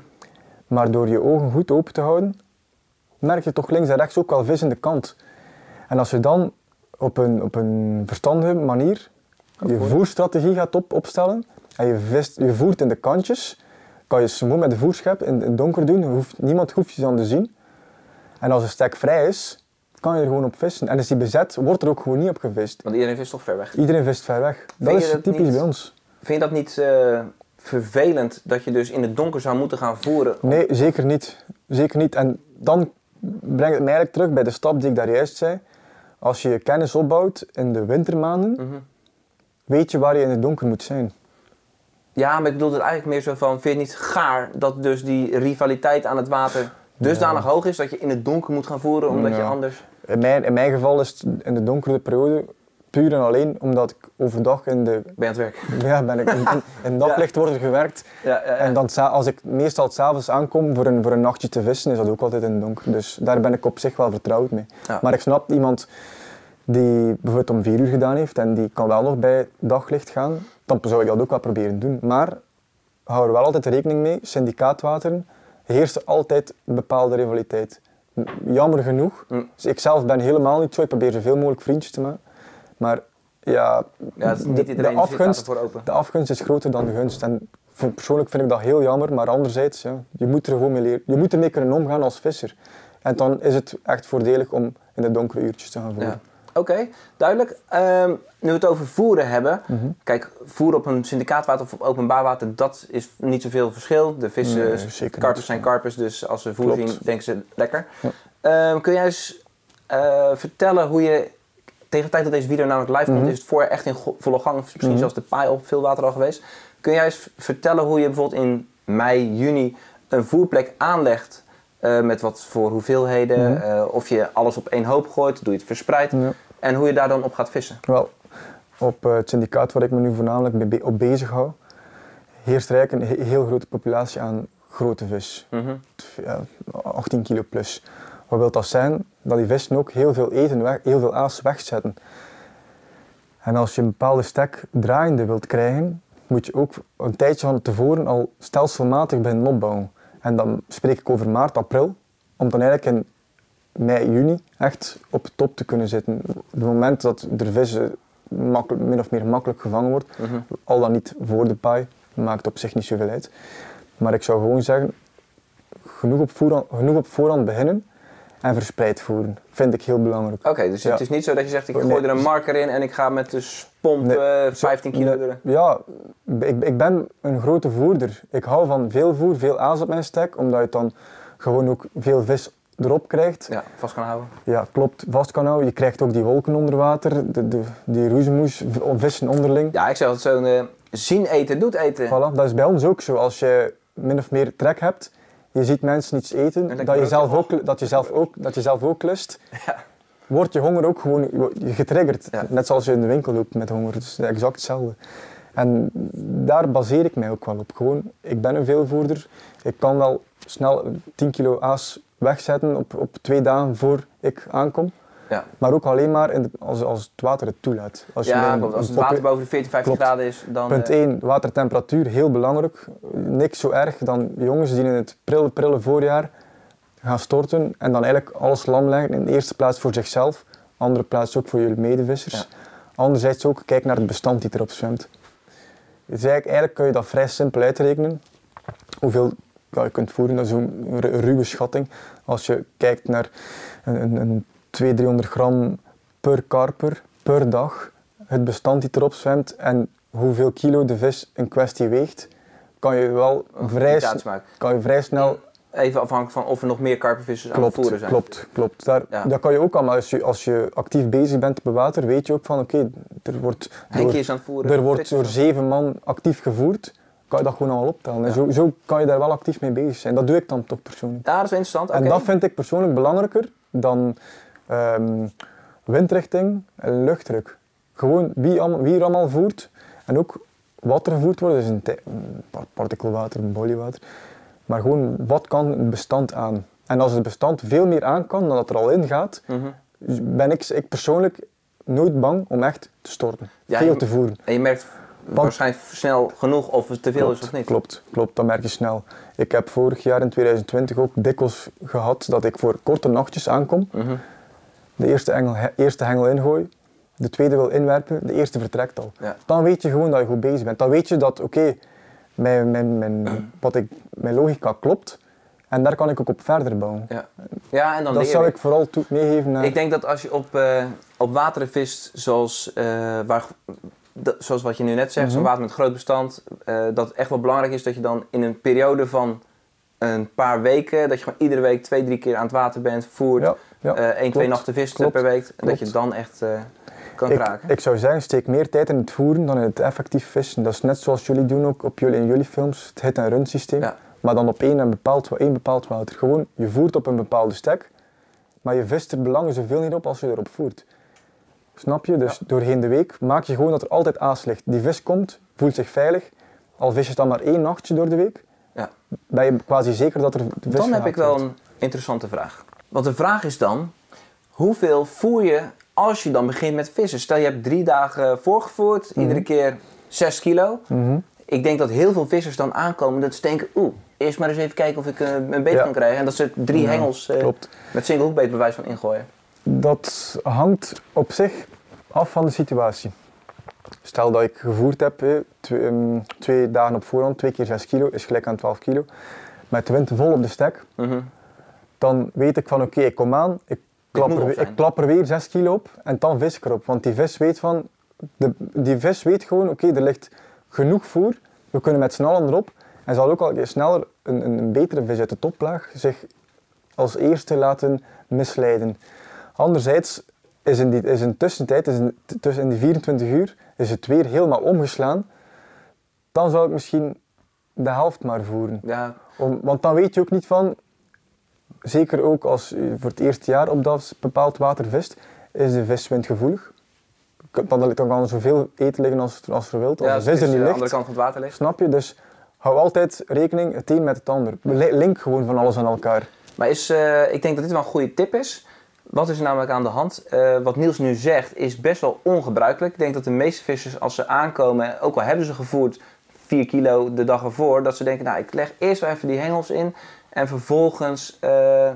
maar door je ogen goed open te houden, merk je toch links en rechts ook wel vis in de kant. En als je dan op een, op een verstandige manier je voerstrategie gaat op, opstellen en je, vist, je voert in de kantjes, kan je gewoon met de voerschep in, in het donker doen, hoeft, niemand hoeft je dan te zien. En als een stek vrij is, kan je er gewoon op vissen. En is die bezet, wordt er ook gewoon niet op gevist. Want iedereen vist toch ver weg. Iedereen vist ver weg. Dat Vind is dat typisch niet- bij ons. Vind je dat niet eh, vervelend dat je dus in het donker zou moeten gaan voeren? Nee, zeker niet. Zeker niet. En dan brengt het mij eigenlijk terug bij de stap die ik daar juist zei. Als je je kennis opbouwt in de wintermaanden, Mhm. weet je waar je in het donker moet zijn. Ja, maar ik bedoel het eigenlijk meer zo van, vind je het niet gaar dat dus die rivaliteit aan het water dusdanig hoog is dat je in het donker moet gaan voeren omdat je anders... In mijn, in mijn geval is het in de donkere periode puur en alleen omdat ik overdag in de... Aan het werk? Ja, ben ik in, in, daglicht wordt er gewerkt. Ja, ja, ja. En dan, als ik meestal s'avonds aankom voor een, voor een nachtje te vissen, is dat ook altijd in het donker. Dus daar ben ik op zich wel vertrouwd mee. Maar ik snap iemand die bijvoorbeeld om vier uur gedaan heeft en die kan wel nog bij daglicht gaan, dan zou ik dat ook wel proberen doen. Maar hou er wel altijd rekening mee, syndicaatwateren heerst altijd een bepaalde rivaliteit. Jammer genoeg. Mm. Dus ik zelf ben helemaal niet zo, ik probeer zoveel mogelijk vriendjes te maken. Maar ja, Ja, is niet de, afgunst, voor open. de afgunst is groter dan de gunst. En persoonlijk vind ik dat heel jammer, maar anderzijds, ja, je moet er gewoon mee leren. Je moet ermee kunnen omgaan als visser. En dan is het echt voordelig om in de donkere uurtjes te gaan voeren. Ja. Oké, duidelijk. Ehm, nu we het over voeren hebben. Mhm. Kijk, voeren op een syndicaatwater of op openbaar water, dat is niet zoveel verschil. De vissen, Nee, karpers zijn karpers, dus als ze voer zien, denken ze lekker. Ja. Ehm, kun jij eens eh, vertellen hoe je, tegen de tijd dat deze video namelijk live komt, Mhm. is het voorjaar echt in volle gang, misschien Mhm. zelfs de paai op veel water al geweest. Kun jij eens vertellen hoe je bijvoorbeeld in mei, juni een voerplek aanlegt eh, met wat voor hoeveelheden, Mhm. eh, of je alles op één hoop gooit, doe je het verspreid en hoe je daar dan op gaat vissen? Wel, op eh, het syndicaat waar ik me nu voornamelijk mee be- op bezig hou, heerst er eigenlijk een he- heel grote populatie aan grote vis. Mhm. Ja, 18 kilo plus. Wat wil dat zijn? Dat die vissen ook heel veel eten, weg, heel veel aas wegzetten. En als je een bepaalde stek draaiende wilt krijgen, moet je ook een tijdje van tevoren al stelselmatig beginnen opbouwen. En dan spreek ik over maart, april, om dan eigenlijk in mei, juni echt op top te kunnen zitten. Op het moment dat de vissen makkelijk, min of meer makkelijk gevangen wordt, Mhm. al dan niet voor de paai, maakt op zich niet zoveel uit. Maar ik zou gewoon zeggen, genoeg op voorhand, genoeg op voorhand beginnen en verspreid voeren. Vind ik heel belangrijk. Oké, dus het is niet zo dat je zegt, ik Nee. gooi er een marker in en ik ga met de pomp Nee. eh, 15 kilo Nee. Ja, ik, ik ben een grote voerder. Ik hou van veel voer, veel aas op mijn stek, omdat je dan gewoon ook veel vis erop krijgt. Ja, vast kan houden. Ja, klopt, vast kan houden. Je krijgt ook die wolken onder water, de, de, die roezemoes, vissen onderling. Ja, ik zeg altijd zo'n eh, zien eten, doet eten. Voilà, dat is bij ons ook zo. Als je min of meer trek hebt, je ziet mensen iets eten, dat je, zelf ook, dat, je zelf ook, dat je zelf ook lust, Ja. wordt je honger ook gewoon getriggerd. Ja. Net zoals je in de winkel loopt met honger. Is exact hetzelfde. En daar baseer ik mij ook wel op. Gewoon, ik ben een veelvoerder. Ik kan wel snel 10 kilo aas wegzetten op, op twee dagen voor ik aankom. Ja, Maar ook alleen maar in de- als, als het water het toelaat. Als je ja een- klopt. als een het water boven de 14, 15 Klopt. graden is, dan... Punt eh, 1, watertemperatuur, heel belangrijk. Niks zo erg dan jongens die in het prille, prille voorjaar gaan storten en dan eigenlijk alles lam leggen. In de eerste plaats voor zichzelf, andere plaats ook voor jullie medevissers. Ja. Anderzijds ook, kijk naar het bestand die erop zwemt. Dus eigenlijk, eigenlijk kun je dat vrij simpel uitrekenen. Hoeveel ja, je kunt voeren, dat is ru- ruwe schatting. Als je kijkt naar een, een, een 200, 300 gram per karper per dag, het bestand die erop zwemt en hoeveel kilo de vis in kwestie weegt, kan je wel vrij, kan je vrij snel Even afhankelijk van of er nog meer karpenvissers aan het voeren zijn. klopt, klopt. Daar, Ja. Kan je ook allemaal. Als je, als je actief bezig bent op water, weet je ook van oké, er wordt, door, is aan het voeren. er wordt door zeven man actief gevoerd. Kan je dat gewoon allemaal optellen. En zo, zo kan je daar wel actief mee bezig zijn. Dat doe ik dan toch persoonlijk. Ja, dat is interessant. En dat vind ik persoonlijk belangrijker dan ehm, windrichting en luchtdruk. Gewoon wie, allemaal- wie er allemaal voert en ook wat er gevoerd wordt. Dus een, partikelwater, een boliewater. Maar gewoon wat kan het bestand aan. En als het bestand veel meer aan kan dan dat er al in gaat, Mhm. ben ik, ik persoonlijk nooit bang om echt te storten. Ja, veel je- te voeren. En je merkt waarschijnlijk snel genoeg of het te veel is of niet. Klopt, klopt, dat merk je snel. Ik heb vorig jaar in 2020 ook dikwijls gehad dat ik voor korte nachtjes aankom. Mhm. De eerste, engel, eerste hengel ingooi, de tweede wil inwerpen, de eerste vertrekt al. Ja. Dan weet je gewoon dat je goed bezig bent. Dan weet je dat, oké, mijn, mijn, mijn, wat ik, mijn logica klopt en daar kan ik ook op verder bouwen. Ja. ja, en dan Dat zou ik vooral toe- meegeven naar... Ik denk dat als je op, eh, op wateren vist, zoals, eh, waar, zoals wat je nu net zegt, zo'n Mhm. water met groot bestand, eh, dat het echt wel belangrijk is dat je dan in een periode van een paar weken, dat je gewoon iedere week twee, drie keer aan het water bent, voert, ja, ja, één, twee klopt, nachten vist klopt, per week, dat je dan echt eh, kan ik, kraken. ik zou zeggen, steek meer tijd in het voeren dan in het effectief vissen. Dat is net zoals jullie doen ook op jullie, in jullie films, het hit- en run systeem. Ja. Maar dan op één, en bepaald, één bepaald water. Gewoon, je voert op een bepaalde stek, maar je vist er belangen zoveel niet op als je erop voert. Snap je? Dus doorheen de week maak je gewoon dat er altijd aas ligt. Die vis komt, voelt zich veilig. Al vis je dan maar één nachtje door de week, Ja. ben je quasi zeker dat er vis Dan heb ik wel wordt. een interessante vraag. Want de vraag is dan, hoeveel voer je als je dan begint met vissen? Stel je hebt drie dagen voorgevoerd, Mhm. iedere keer 6 kilo. Mhm. Ik denk dat heel veel vissers dan aankomen dat ze denken, oeh, eerst maar eens even kijken of ik eh, een beet Ja. kan krijgen. En dat ze drie Ja, hengels eh, Klopt. met single hoekbeet bewijs van ingooien. Dat hangt op zich af van de situatie. Stel dat ik gevoerd heb, twee, ehm, twee dagen op voorhand, twee keer 6 kilo, is gelijk aan 12 kilo. Met de wind vol op de stek, Mhm. Dan weet ik van oké, ik kom aan, ik klap, er, ik klap er weer 6 kilo op en dan vis ik erop. Want die vis weet van, de, die vis weet gewoon oké, er ligt genoeg voer, we kunnen met z'n allen erop. En zal ook al sneller een, een, een betere vis uit de toplaag zich als eerste laten misleiden. Anderzijds is in, die, is in tussentijd, is in, tussen in die 24 uur, is het weer helemaal omgeslaan. Dan zou ik misschien de helft maar voeren. Ja, Om, want dan weet je ook niet van, zeker ook als je voor het eerste jaar op dat bepaald water vist, is de vis windgevoelig. Dan, dan kan er zoveel eten liggen als, als er wilt. Als ja de vis als er niet aan de ligt, andere kant van het water ligt. snap je? Dus hou altijd rekening het een met het ander. Li- Link gewoon van alles aan elkaar. Maar is, eh, ik denk dat dit wel een goede tip is. Wat is er namelijk aan de hand? Eh, wat Niels nu zegt is best wel ongebruikelijk. Ik denk dat de meeste vissers als ze aankomen, ook al hebben ze gevoerd, 4 kilo de dag ervoor, dat ze denken, nou ik leg eerst wel even die hengels in en vervolgens eh,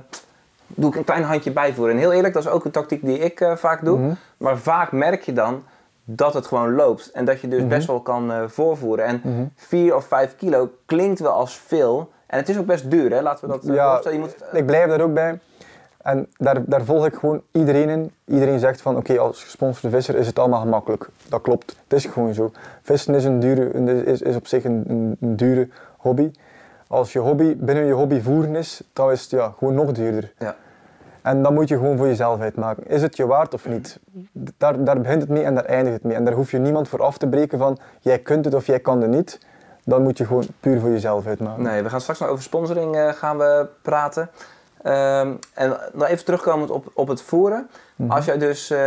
doe ik een klein handje bijvoeren. En heel eerlijk, dat is ook een tactiek die ik eh, vaak doe. Mhm. Maar vaak merk je dan dat het gewoon loopt en dat je dus Mhm. best wel kan eh, voorvoeren. En Mhm. 4 of 5 kilo klinkt wel als veel. En het is ook best duur, hè? Laten we dat Ja. Je moet, Ik blijf daar ook bij. En daar, daar volg ik gewoon iedereen in. Iedereen zegt van oké, als gesponsorde visser is het allemaal gemakkelijk. Dat klopt. Het is gewoon zo. Vissen is, een dure, is, is op zich een, een, een dure hobby. Als je hobby binnen je hobby voeren is, dan is het ja, gewoon nog duurder. Ja. En dan moet je gewoon voor jezelf uitmaken. Is het je waard of niet? Daar, daar begint het mee en daar eindigt het mee. En daar hoef je niemand voor af te breken van jij kunt het of jij kan het niet. Dan moet je gewoon puur voor jezelf uitmaken. Nee, we gaan straks nog over sponsoring eh, gaan we praten. Ehm, en nog even terugkomend op, op het voeren. Mhm. Als jij dus eh,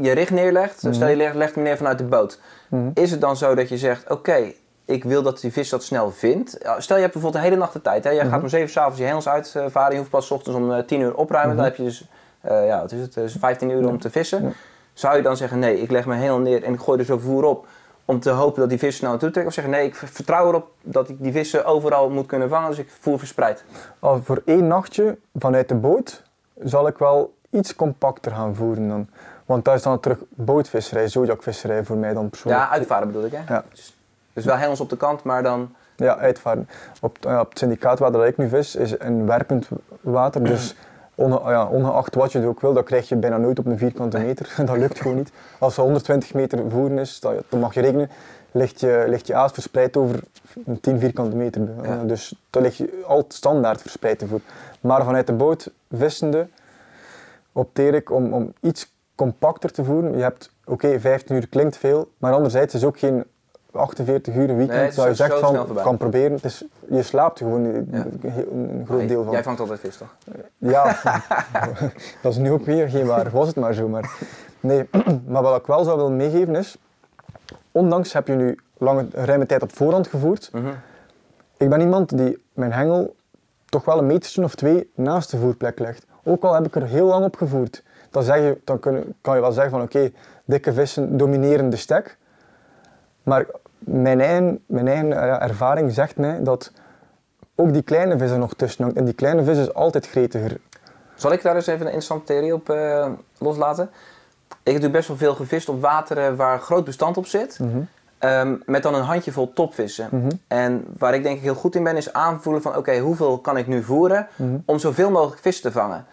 je richt neerlegt, Mhm. stel je legt, legt hem neer vanuit de boot. Mhm. Is het dan zo dat je zegt, oké, ik wil dat die vis dat snel vindt. Stel je hebt bijvoorbeeld een hele nacht de tijd. Hè? Jij Mhm. gaat om 7 uur s'avonds je hengels uitvaren. Je hoeft pas 's ochtends om eh, 10 uur opruimen. Mhm. Dan heb je dus, eh, ja, wat is het, dus 15 uur Ja. om te vissen. Ja. Zou je dan zeggen, nee, ik leg mijn hengel neer en ik gooi er zo voer op om te hopen dat die vissen snel naartoe trekken? Of zeggen, nee, ik vertrouw erop dat ik die vissen overal moet kunnen vangen, dus ik voer verspreid. Al voor één nachtje vanuit de boot zal ik wel iets compacter gaan voeren dan. Want thuis dan terug bootvisserij, zojakvisserij voor mij dan persoonlijk. Ja, uitvaren bedoel ik, hè? Ja. Dus, dus wel hengels op de kant, maar dan... Ja, uitvaren. Op, ja, op het syndicaatwater dat ik nu vis is een werpend water. Dus onge- ja, ongeacht wat je er ook wil, dat krijg je bijna nooit op een vierkante meter. dat lukt gewoon niet. Als er 120 meter voeren is, dan, dan mag je rekenen, ligt je, ligt je aas verspreid over een 10 vierkante meter. Ja. Dus dan lig je altijd standaard verspreid te voeren. Maar vanuit de boot vissende opteer ik om, om iets compacter te voeren. Je hebt, oké, 15 uur klinkt veel, maar anderzijds is ook geen 48 uur een weekend Nee, dat je zo van, kan proberen. Het is, je slaapt gewoon een, Ja. groot Nee, deel van. Jij vangt altijd vis, toch? Ja, dat is nu ook weer geen waar. Was het maar zo. Maar, nee, maar wat ik wel zou willen meegeven is, ondanks heb je nu lange, ruime tijd op voorhand gevoerd, Mhm. ik ben iemand die mijn hengel toch wel een metertje of twee naast de voerplek legt. Ook al heb ik er heel lang op gevoerd. Dan, zeg je, dan kun- kan je wel zeggen van oké, dikke vissen domineren de stek. Maar mijn eigen, mijn eigen eh, ervaring zegt mij dat ook die kleine vis er nog tussen hangt. En die kleine vis is altijd gretiger. Zal ik daar eens even een interessante theorie op eh, loslaten? Ik heb natuurlijk best wel veel gevist op wateren waar groot bestand op zit. Mhm. Ehm, met dan een handjevol topvissen. Mhm. En waar ik denk ik heel goed in ben, is aanvoelen van oké, hoeveel kan ik nu voeren Mhm. om zoveel mogelijk vis te vangen.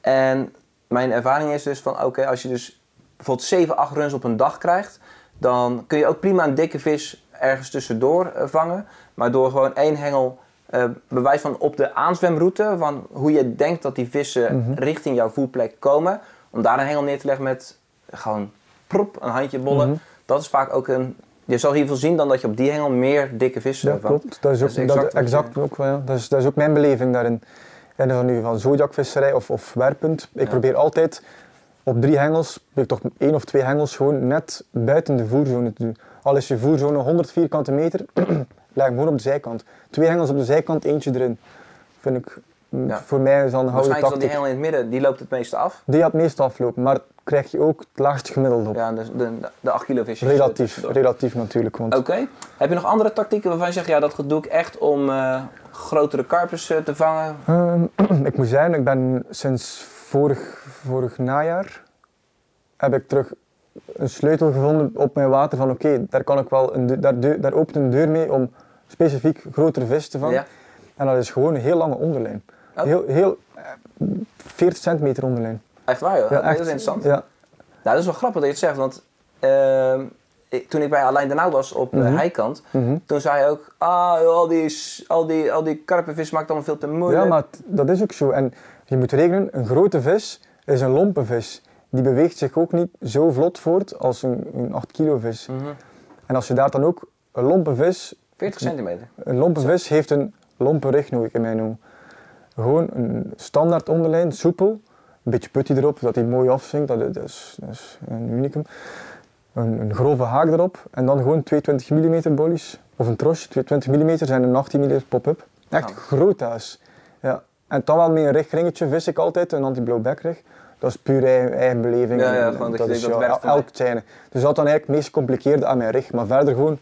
En mijn ervaring is dus van oké, als je dus bijvoorbeeld 7, 8 runs op een dag krijgt, dan kun je ook prima een dikke vis ergens tussendoor eh, vangen. Maar door gewoon één hengel eh, bewijs van op de aanzwemroute, van hoe je denkt dat die vissen Mhm. richting jouw voerplek komen, om daar een hengel neer te leggen met gewoon prop, een handje bollen. Mhm. Dat is vaak ook een. Je zal hiervoor zien dan dat je op die hengel meer dikke vissen Ja, vangt. klopt. Dat is ook, Dat is exact ook, wel, ja. dat, is, dat is ook mijn beleving daarin. En dan nu van zojakvisserij of, of werpend. Ik Ja. probeer altijd op drie hengels, probeer ik toch één of twee hengels gewoon net buiten de voerzone te doen. Al is je voerzone 100 vierkante meter, leg hem gewoon op de zijkant. Twee hengels op de zijkant, eentje erin. Vind ik, mm, Ja. voor mij is dan een is dat die tactiek. hengel in het midden, die loopt het meeste af. Die gaat meestal aflopen, maar krijg je ook het laagste gemiddelde op. Ja, de, de, de 8 kilo visjes. relatief, tussendoor. relatief natuurlijk. Want Oké. Heb je nog andere tactieken waarvan je zegt, ja, dat doe ik echt om eh, grotere karpers eh, te vangen? Ehm, ik moet zeggen, ik ben sinds vorig, vorig najaar heb ik terug een sleutel gevonden op mijn water van oké, daar kan ik wel een, daar, deu- daar opent een deur mee om specifiek grotere vis te vangen. Ja. En dat is gewoon een heel lange onderlijn. Oh. Heel, heel eh, 40 centimeter onderlijn. Echt waar, joh? Ja, dat is interessant. Ja, Nou, dat is wel grappig dat je het zegt, want ehm, ik- toen ik bij Alain de Nauw was op de Mhm. heikant, mhm. toen zei hij ook, ah, joh, al die, al die, al die karpenvis maakt allemaal veel te moeilijk. ja maar dat is ook zo. En je moet rekenen, een grote vis is een lompe vis. Die beweegt zich ook niet zo vlot voort als een, een 8 kilo vis. Mhm. En als je daar dan ook een lompe vis 40 centimeter. Een lompe vis heeft een lompe rug nodig in mijn ogen. Gewoon een standaard onderlijn, soepel. Een beetje putty erop, zodat hij mooi afzinkt. Dat, is, dat is een unicum. Een, een grove haak erop. En dan gewoon 22 mm bollies. Of een tros, 22 mm en een 18 mm pop-up. Echt Ja. groot huis. Ja. En dan wel met een richtringetje vis ik altijd, een anti-blowbackrig. Dat is puur eigen, eigen beleving. Ja, gewoon dat is dat werkt elk zijne. Dus dat dan eigenlijk het meest gecompliceerde aan mijn rig. Maar verder gewoon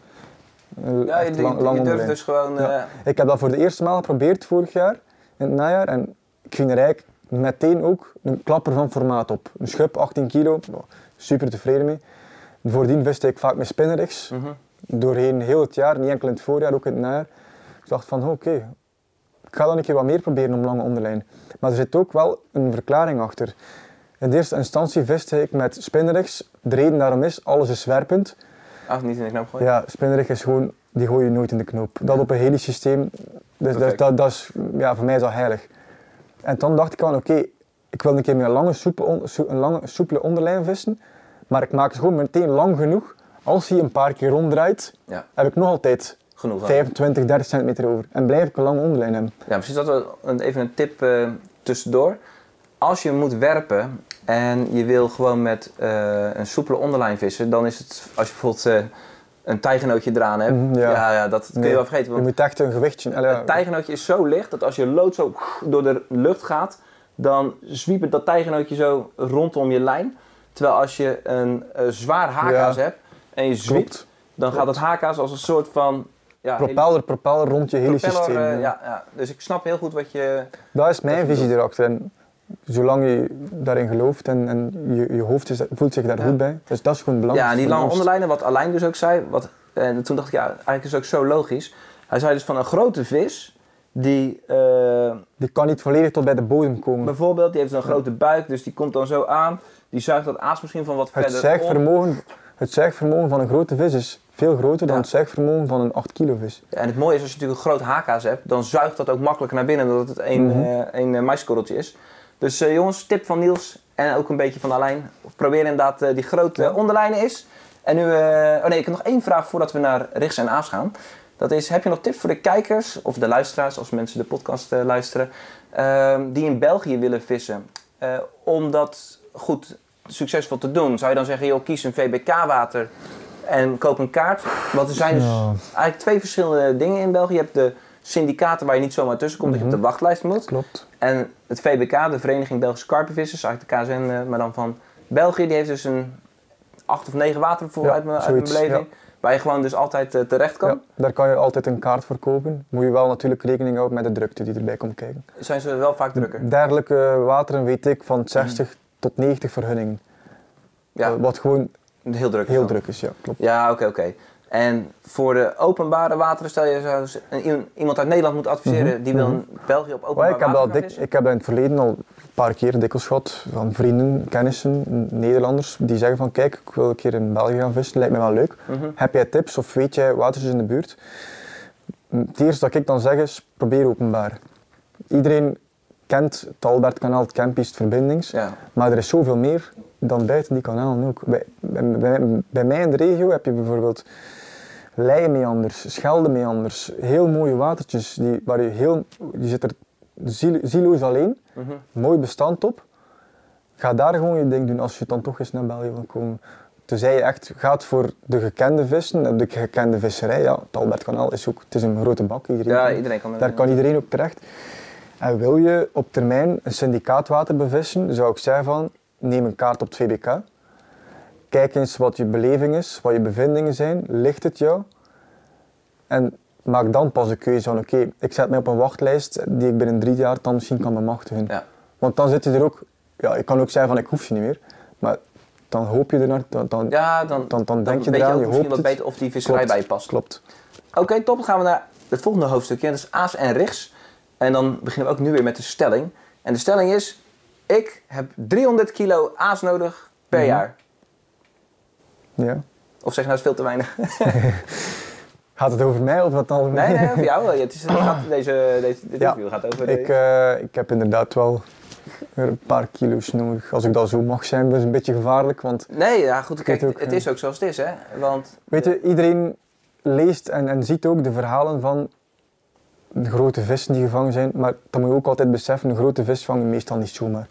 Een Ja, je, lang- je lang durft dus gewoon... Ja. eh, Ik heb dat voor de eerste maal geprobeerd vorig jaar, in het najaar. En ik ging er eigenlijk meteen ook een klapper van formaat op. Een schub, 18 kilo, super tevreden mee. Voordien viste ik vaak met spinnerigs. mhm. Doorheen heel het jaar, niet enkel in het voorjaar, ook in het najaar. Ik dacht van, oké, ga dan een keer wat meer proberen om lange onderlijn. Maar er zit ook wel een verklaring achter. In de eerste instantie viste ik met spinnerigs. De reden daarom is, alles is zwerpend. Ach, niet in de knoop gooien? Ja, spinnerig is gewoon, die gooi je nooit in de knoop. Dat op een helisysteem, dus dat, dat, dat is, ja, voor mij is dat heilig. En dan dacht ik van, oké, ik wil een keer met een lange, een lange, soepele onderlijn vissen, maar ik maak ze gewoon meteen lang genoeg. Als hij een paar keer ronddraait, Ja. heb ik nog altijd Genoeg aan. 25, 30 centimeter over. En blijf ik een lange onderlijn hebben. Ja, precies. Dat een, even een tip eh, tussendoor. Als je moet werpen en je wil gewoon met eh, een soepele onderlijn vissen, dan is het, als je bijvoorbeeld eh, een tijgenootje eraan hebt, Mhm, ja. ja. Ja, dat kun je Nee, wel vergeten. Je moet echt een gewichtje... ja, het tijgenootje is zo licht dat als je lood zo door de lucht gaat, dan zwiepert dat tijgenootje zo rondom je lijn. Terwijl als je een zwaar haakhaas Ja. hebt en je zwiept, klopt. dan gaat het haakhaas als een soort van... Ja, Propeller, propeller rond je hele propeller, systeem. eh, ja. ja. Dus ik snap heel goed wat je... Dat is mijn visie erachter. En zolang je daarin gelooft en, en je, je hoofd is, voelt zich daar Ja. goed bij, dus dat is gewoon belangrijk. Ja, en die lange onderlijnen, wat Alain dus ook zei, wat, en toen dacht ik, ja, eigenlijk is het ook zo logisch. Hij zei dus van een grote vis, die eh, Die kan niet volledig tot bij de bodem komen. bijvoorbeeld, die heeft een grote buik, dus die komt dan zo aan. Die zuigt dat aas misschien van wat Het verder op. zuigvermogen, het zuigvermogen van een grote vis is veel groter dan Ja. het zuigvermogen van een 8 kilo vis. En het mooie is, als je natuurlijk een groot haakhaas hebt, dan zuigt dat ook makkelijker naar binnen, omdat het één, één eh, maiskorreltje is. Dus eh, jongens, tip van Niels en ook een beetje van Alain. Probeer inderdaad die grote onderlijnen is. En nu, oh nee, ik heb nog één vraag voordat we naar rechts en aas gaan. Dat is, heb je nog tips voor de kijkers of de luisteraars, als mensen de podcast luisteren, ehm, die in België willen vissen? Om dat goed succesvol te doen, zou je dan zeggen, joh, kies een VBK-water en koop een kaart? Want er zijn dus Ja. eigenlijk twee verschillende dingen in België. Je hebt de syndicaten waar je niet zomaar tussen komt, dat je op de wachtlijst moet. Klopt. En het VBK, de Vereniging Belgische Karpenvissers, eigenlijk de KSN, eh, maar dan van België, die heeft dus een acht of negen water voor Ja, uit mijn uit mijn zoiets, beleving. Waar je gewoon dus altijd eh, terecht kan. Ja, daar kan je altijd een kaart voor kopen. Moet je wel natuurlijk rekening houden met de drukte die erbij komt kijken. Zijn ze wel vaak drukker. Dergelijke wateren weet ik van 60 tot 90 vergunningen. Ja, Eh, Wat gewoon heel druk. is heel dan. druk is, ja, klopt. Ja, oké, oké. En voor de openbare wateren, stel je een- iemand uit Nederland moet adviseren, die wil mhm. in België op Maar openbaar ik, heb water dat gaan dik, vissen? ik heb dat in het verleden al een paar keer dikwijls gehad van vrienden, kennissen, Nederlanders, die zeggen van kijk, ik wil een keer in België gaan vissen, lijkt me wel leuk. Mhm. Heb jij tips of weet jij watertjes in de buurt? Het eerste dat ik dan zeg is, probeer openbaar. Iedereen kent het Albertkanaal, het het Verbindings, Ja. maar er is zoveel meer dan buiten die kanalen ook. Bij, bij, mij in de regio heb je bijvoorbeeld Leimeanders, Scheldemeanders, heel mooie watertjes, die, waar je heel, je zit er ziel, zieloos alleen, Mhm. mooi bestand op. Ga daar gewoon je ding doen als je dan toch eens naar België wil komen. Tenzij je echt gaat voor de gekende vissen, de gekende visserij, ja, het Albertkanaal is ook, het is een grote bak, iedereen Ja, kan- iedereen kan er- daar kan iedereen op terecht. En wil je op termijn een syndicaatwater bevissen, zou ik zeggen van, neem een kaart op het VBK. Kijk eens wat je beleving is, wat je bevindingen zijn, ligt het jou? En maak dan pas de keuze van, oké, ik zet mij op een wachtlijst die ik binnen drie jaar dan misschien kan bemachtigen. Ja. Want dan zit je er ook, ja, ik kan ook zeggen van, ik hoef je niet meer, maar dan hoop je ernaar, dan, dan, Ja, dan, dan, dan denk je eraan, je hoopt wat het. beter of die visserij Klopt, bij je past. Klopt. Oké, top. Dan gaan we naar het volgende hoofdstukje. Dat is aas en richts. En dan beginnen we ook nu weer met de stelling. En de stelling is, ik heb 300 kilo aas nodig per Mhm. jaar. Ja. Of zeg nou, is veel te weinig? Gaat het over mij of wat al? nee, nee, over jou. Het, is, het gaat, deze, deze, dit Ja. gaat over... Ik, eh, ik heb inderdaad wel een paar kilo's nodig. Als ik dat zo mag zijn, dat is een beetje gevaarlijk. Want Nee, ja goed, kijk, ook, het ja. is ook zoals het is, hè. Want... weet je, iedereen leest en, en ziet ook de verhalen van de grote vissen die gevangen zijn. Maar dan moet je ook altijd beseffen, een grote vis vangen meestal niet zomaar.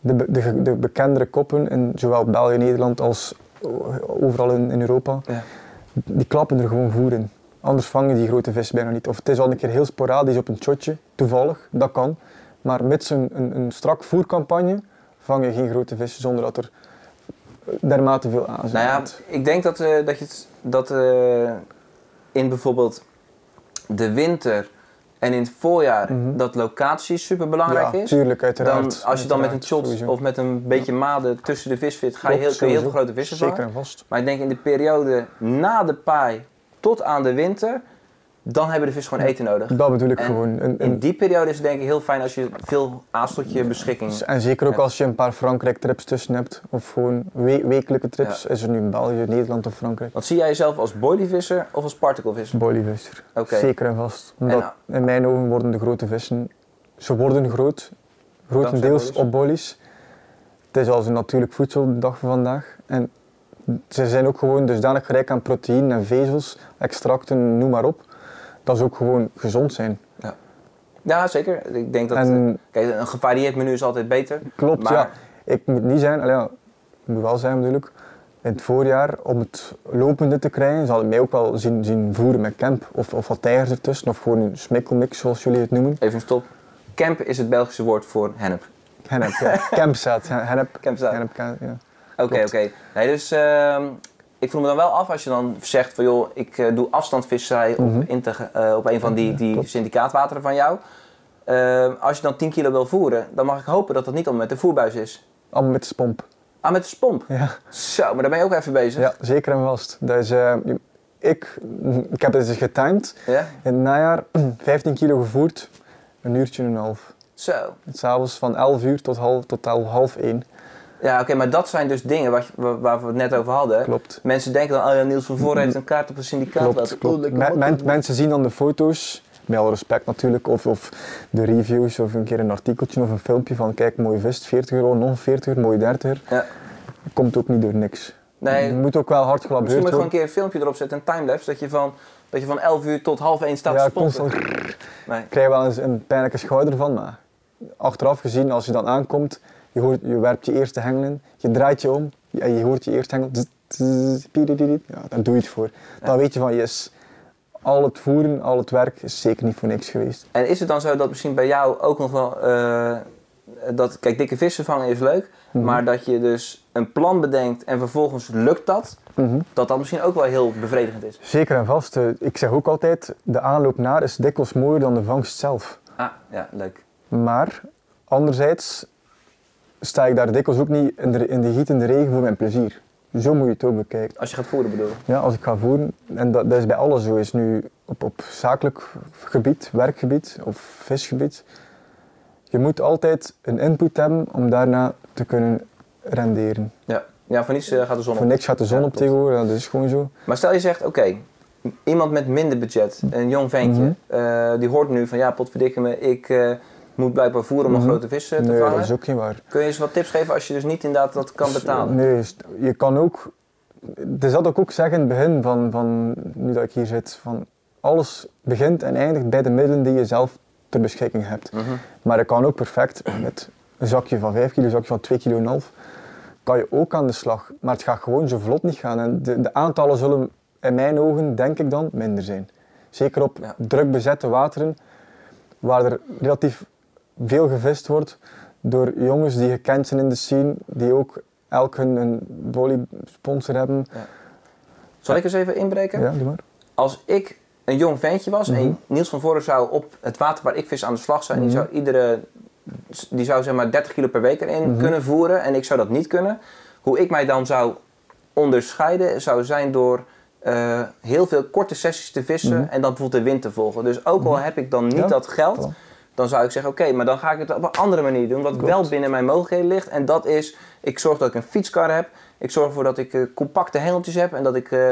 De, de, de bekendere koppen in zowel België, Nederland als overal in, in Europa, Ja. die klappen er gewoon voer in. Anders vangen die grote vis bijna niet. Of het is al een keer heel sporadisch op een shotje, toevallig, dat kan. Maar mits een, een, een strak voercampagne vang je geen grote vis zonder dat er dermate veel aan zit. Nou ja, ik denk dat, eh, dat je. Dat, eh, in bijvoorbeeld de winter en in het voorjaar dat locatie super belangrijk Mhm. ja, is. tuurlijk, uiteraard. Dan, als je dan met een shot of met een beetje made tussen de vis zit, ga je heel, kun je heel veel grote vissen Zeker vangen. en vast. Maar ik denk in de periode na de paai tot aan de winter, dan hebben de vis gewoon eten nodig. Dat bedoel ik En gewoon. In die periode is het denk ik heel fijn als je veel aas tot je beschikking en zeker ook als je een paar Frankrijk-trips tussen hebt, of gewoon we- wekelijke trips, is er nu in België, Nederland of Frankrijk. Want zie jij jezelf als boilyvisser of als particlevisser? Boilyvisser. Oké. Zeker en vast. Omdat En, in mijn ogen worden de grote vissen, ze worden groot, grotendeels boilies? op boilies. Het is als een natuurlijk voedsel de dag van vandaag. En ze zijn ook gewoon dusdanig rijk aan proteïne en vezels, extracten, noem maar op, dat ze ook gewoon gezond zijn. Ja, zeker. Ik denk dat En- eh, kijk, een gevarieerd menu is altijd beter. Klopt, Maar- ja. Ik moet niet zijn, allee, ja, ik moet wel zijn natuurlijk, in het voorjaar om het lopende te krijgen, zal ik mij ook wel zien, zien voeren met camp. Of, of wat tijgers ertussen, of gewoon een smikkelmix zoals jullie het noemen. Even stop. Camp is het Belgische woord voor hennep. Hennep, ja. Campzaad, ja, hennep. Ja. Oké, oké. Nee, dus ehm, ik vroeg me dan wel af als je dan zegt van joh, ik eh, doe afstandsvisserij Mhm. op, Integ- eh, op een van die, die syndicaatwateren van jou. Ehm, als je dan 10 kilo wil voeren, dan mag ik hopen dat dat niet al met de voerbuis is. Allemaal met spomp. Ah, met de spomp. Ja. Zo, maar daar ben je ook even bezig. ja, zeker en vast. Eh, ik, ik heb het eens getimed. Ja? In het najaar 15 kilo gevoerd, een uurtje en een half. Zo. S'avonds van 11 uur tot half, tot half 1. Ja, oké, maar dat zijn dus dingen wat, waar, we het net over hadden. Klopt. Mensen denken dan, oh ja, Niels van Voren heeft een kaart op een syndicaat. Klopt, laten- klopt. Oh, men- mensen zien dan de foto's, met alle respect natuurlijk, of, of de reviews, of een keer een artikeltje of een filmpje van kijk, mooie vis, 40 euro, nog 40 euro, mooie 30 euro. Ja. Komt ook niet door niks. Nee, Je moet ook wel hard Misschien moet je gewoon een worden. keer een filmpje erop zetten, een timelapse, dat je van, dat je van 11 uur tot half 1 staat Ja, te constant Nee. krijg je wel eens een pijnlijke schouder van, maar achteraf gezien, als je dan aankomt, je, hoort, je werpt je eerste hengel in, je draait je om en je hoort je eerste hengel, ja, dan doe je het voor. Dan weet je van, yes, al het voeren, al het werk is zeker niet voor niks geweest. En is het dan zo dat misschien bij jou ook nog wel, eh, dat, kijk, dikke vissen vangen is leuk, Mhm. maar dat je dus een plan bedenkt en vervolgens lukt dat, Mhm. dat dat misschien ook wel heel bevredigend is. Zeker en vast. Eh, Ik zeg ook altijd, de aanloop naar is dikwijls mooier dan de vangst zelf. Ah, ja, leuk. Maar anderzijds sta ik daar dikwijls ook niet in de, in de gietende regen voor mijn plezier. Zo moet je het ook bekijken. Als je gaat voeren bedoel ik. Ja, als ik ga voeren, en dat, dat is bij alles zo, is nu op, op zakelijk gebied, werkgebied of visgebied. Je moet altijd een input hebben om daarna te kunnen renderen. Ja, ja voor niets eh, gaat de zon Voor op. niks gaat de zon Ja, op tegenwoordig, dat is gewoon zo. Maar stel je zegt, oké, iemand met minder budget, een jong ventje, Mhm. eh, die hoort nu van ja, potverdikke me, ik eh, moet blijkbaar voeren om een Mhm. grote vis eh, te Nee, vangen. dat is ook niet waar. Kun je eens wat tips geven als je dus niet inderdaad dat kan betalen? Nee, je kan ook. Dat zat ik ook zeggen in het begin van, van nu dat ik hier zit. Van alles begint en eindigt bij de middelen die je zelf ter beschikking hebt. Mhm. Maar je kan ook perfect met een zakje van 5 kilo, een zakje van 2 kilo en half, kan je ook aan de slag. Maar het gaat gewoon zo vlot niet gaan. En de, de aantallen zullen in mijn ogen, denk ik dan, minder zijn. Zeker op Ja. druk bezette wateren, waar er relatief veel gevist wordt door jongens die gekend zijn in de scene, die ook elk hun een volley-sponsor hebben. Zal ik eens even inbreken? Ja, doe maar. Als ik een jong ventje was Mhm. en Niels van Voren zou op het water waar ik vis aan de slag zijn, die Mhm. zou iedere, die zou zeg maar 30 kilo per week erin Mhm. kunnen voeren en ik zou dat niet kunnen. Hoe ik mij dan zou onderscheiden zou zijn door eh, heel veel korte sessies te vissen Mhm. en dan bijvoorbeeld de wind te volgen. Dus ook al heb ik dan niet Ja, dat geld. Dan zou ik zeggen, oké, maar dan ga ik het op een andere manier doen, wat Klopt. wel binnen mijn mogelijkheden ligt. En dat is, ik zorg dat ik een fietskar heb, ik zorg ervoor dat ik eh, compacte hengeltjes heb en dat ik eh,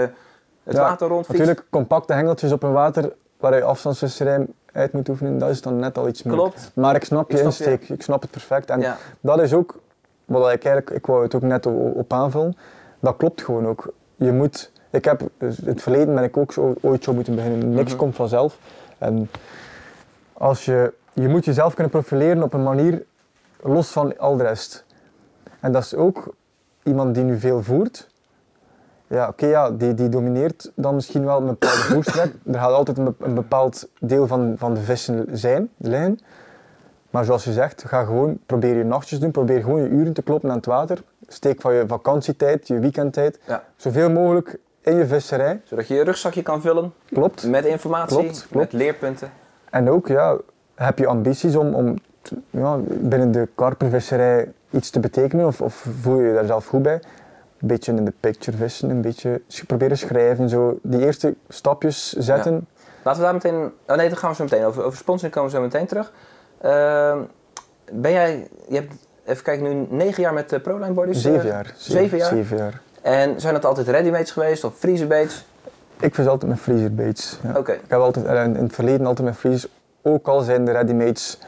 het Ja, water rondfiets. Natuurlijk, compacte hengeltjes op een water waar je afstandsvisserij uit moet oefenen, dat is dan net al iets meer. Klopt. Maar ik snap je Ik snap je. insteek, ik snap het perfect. En Ja. dat is ook, wat ik eigenlijk, ik wou het ook net op aanvullen, dat klopt gewoon ook. Je moet, ik heb, dus in het verleden ben ik ook zo, ooit zo moeten beginnen, niks Mhm. komt vanzelf. En als je, je moet jezelf kunnen profileren op een manier los van al de rest. En dat is ook iemand die nu veel voert. Ja, oké, ja, die, die domineert dan misschien wel een bepaalde voerstrek. Er gaat altijd een, be- een bepaald deel van, van de vissen zijn, liggen. Maar zoals je zegt, ga gewoon, probeer je nachtjes doen, probeer gewoon je uren te kloppen aan het water. Steek van je vakantietijd, je weekendtijd, Ja. zoveel mogelijk in je visserij. Zodat je je rugzakje kan vullen Klopt. met informatie, Klopt, met leerpunten. En ook, ja, heb je ambities om, om ja, binnen de karpervisserij iets te betekenen of, of voel je je daar zelf goed bij? Een beetje in de picture vissen, een beetje proberen schrijven, zo die eerste stapjes zetten. Laten we daar meteen... Oh nee, dan gaan we zo meteen. Over, over sponsoring komen we zo meteen terug. Ehm, ben jij... Je hebt, even kijken, nu negen jaar met de ProLine Bodies? Zeven eh, jaar. zeven jaar? Zeven jaar. En zijn dat altijd readymates geweest of freezerbaits? Ik vis altijd met freezerbaits. Ja. Oké. Ik heb altijd, eh, in het verleden altijd met freezers, ook al zijn de readymates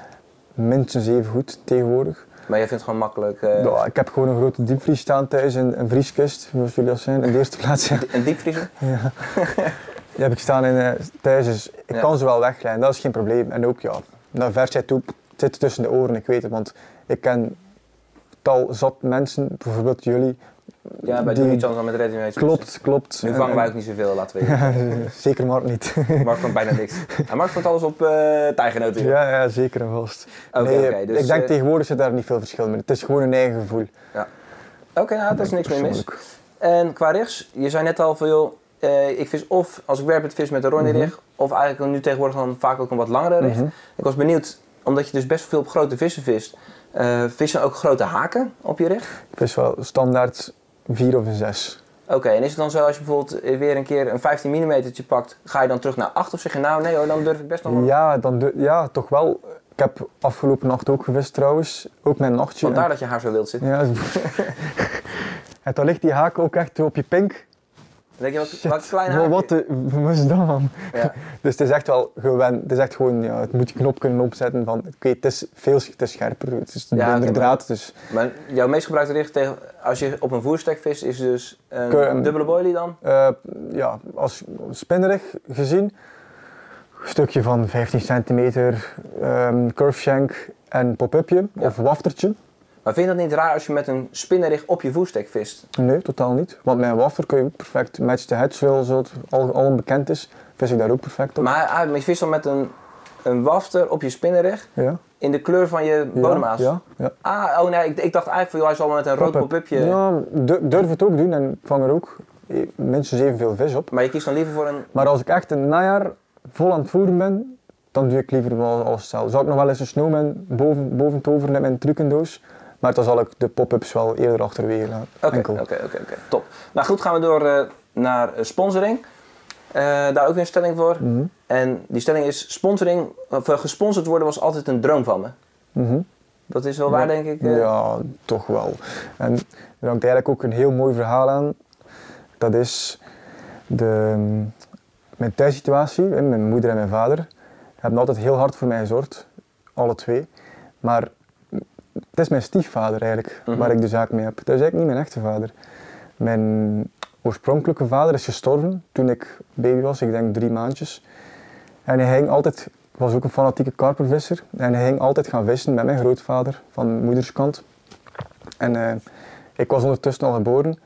minstens even goed tegenwoordig. Maar jij vindt het gewoon makkelijk. eh, Ja, ik heb gewoon een grote diepvries staan thuis, een, een vrieskist, zoals jullie dat zijn, in de eerste plaats. Ja. Een diepvriezer? Ja. Die heb ik staan in, eh, thuis, dus ik Ja. kan ze wel wegleggen, dat is geen probleem. En ook ja, naar versheid toe, het zit tussen de oren, ik weet het, want ik ken tal zat mensen, bijvoorbeeld jullie. Ja, bij die- Doe iets anders dan met readymates. Klopt, klopt. Nu En- vangen wij ook niet zoveel, laten we eerlijk Zeker Mark niet. Mark vangt bijna niks. En Mark vangt alles op eh tijgenoten. ja, ja, zeker en vast. Oké, Nee, oké, dus, ik denk eh, tegenwoordig zit daar niet veel verschil meer. Het is gewoon een eigen gevoel. Oké, nou, daar is niks meer mis. En qua rigs, je zei net al van joh, eh, ik vis of als ik werp het vis met een Ronnie rig, of eigenlijk nu tegenwoordig dan vaak ook een wat langere rig. Mhm. Ik was benieuwd, omdat je dus best veel op grote vissen vist, eh vis je ook grote haken op je rig? Het is wel standaard 4 of een 6. Oké, en is het dan zo als je bijvoorbeeld eh, weer een keer een 15 mm pakt, ga je dan terug naar 8 of zeg je nou nee hoor, dan durf ik best nog wel. Ja, dan ja, toch wel. Ik heb afgelopen nacht ook gevist trouwens. Ook mijn nachtje. Vandaar dat je haar zo wild zit. Ja. en dan ligt die haak ook echt op je pink. Denk je, wat, wat klein haakje. Wat, de, wat is dat man? Ja. Dus het is echt wel gewend. Het is echt gewoon, ja, het moet je knop kunnen opzetten van, oké, het is veel het is scherper. Het is Ja, maar- draad, dus Maar jouw meest gebruikte richt tegen, als je op een voerstek vist, is dus een dubbele boilie dan? eh, ja, als spinnerig gezien, een stukje van 15 centimeter, ehm curve shank en pop-upje Ja. of waftertje. Maar vind je dat niet raar als je met een spinnerig op je voerstek vist? Nee, totaal niet. Want met een wafter kun je ook perfect match the hedge, zoals het al, al bekend is, vis ik daar ook perfect op. Maar, je vist dan met een, een wafter op je spinnerig ja, in de kleur van je bodemaas? ja, ja. Ah, oh nee, ik, ik dacht eigenlijk van hij zal wel met een rood Pop-up. pop-upje. Ja, du- durf het ook doen en vang er ook eh, minstens evenveel vis op. Maar je kiest dan liever voor een... Maar als ik echt een najaar vol aan het voeren ben, dan doe ik liever wel alles zelf. Zou ik nog wel eens een snowman boven, boven toveren met mijn trucendoos, maar dan zal ik de pop-ups wel eerder achterwege laten. Oké, oké, oké, oké, top. Nou goed, gaan we door eh, naar eh, sponsoring. Eh, daar ook weer een stelling voor. Mhm, En die stelling is, sponsoring, of gesponsord worden was altijd een droom van me. mhm. Dat is wel waar, denk ik. Ja, toch wel. En er hangt eigenlijk ook een heel mooi verhaal aan. Dat is de, mijn thuissituatie. Mijn moeder en mijn vader hebben altijd heel hard voor mij gezorgd. Alle twee. Maar het is mijn stiefvader eigenlijk, Mhm. waar ik de zaak mee heb. Dat is eigenlijk niet mijn echte vader. Mijn oorspronkelijke vader is gestorven toen ik baby was, ik denk drie maandjes. En hij ging altijd, was ook een fanatieke karpervisser, en hij ging altijd gaan vissen met mijn grootvader van moederskant. En eh, ik was ondertussen al geboren.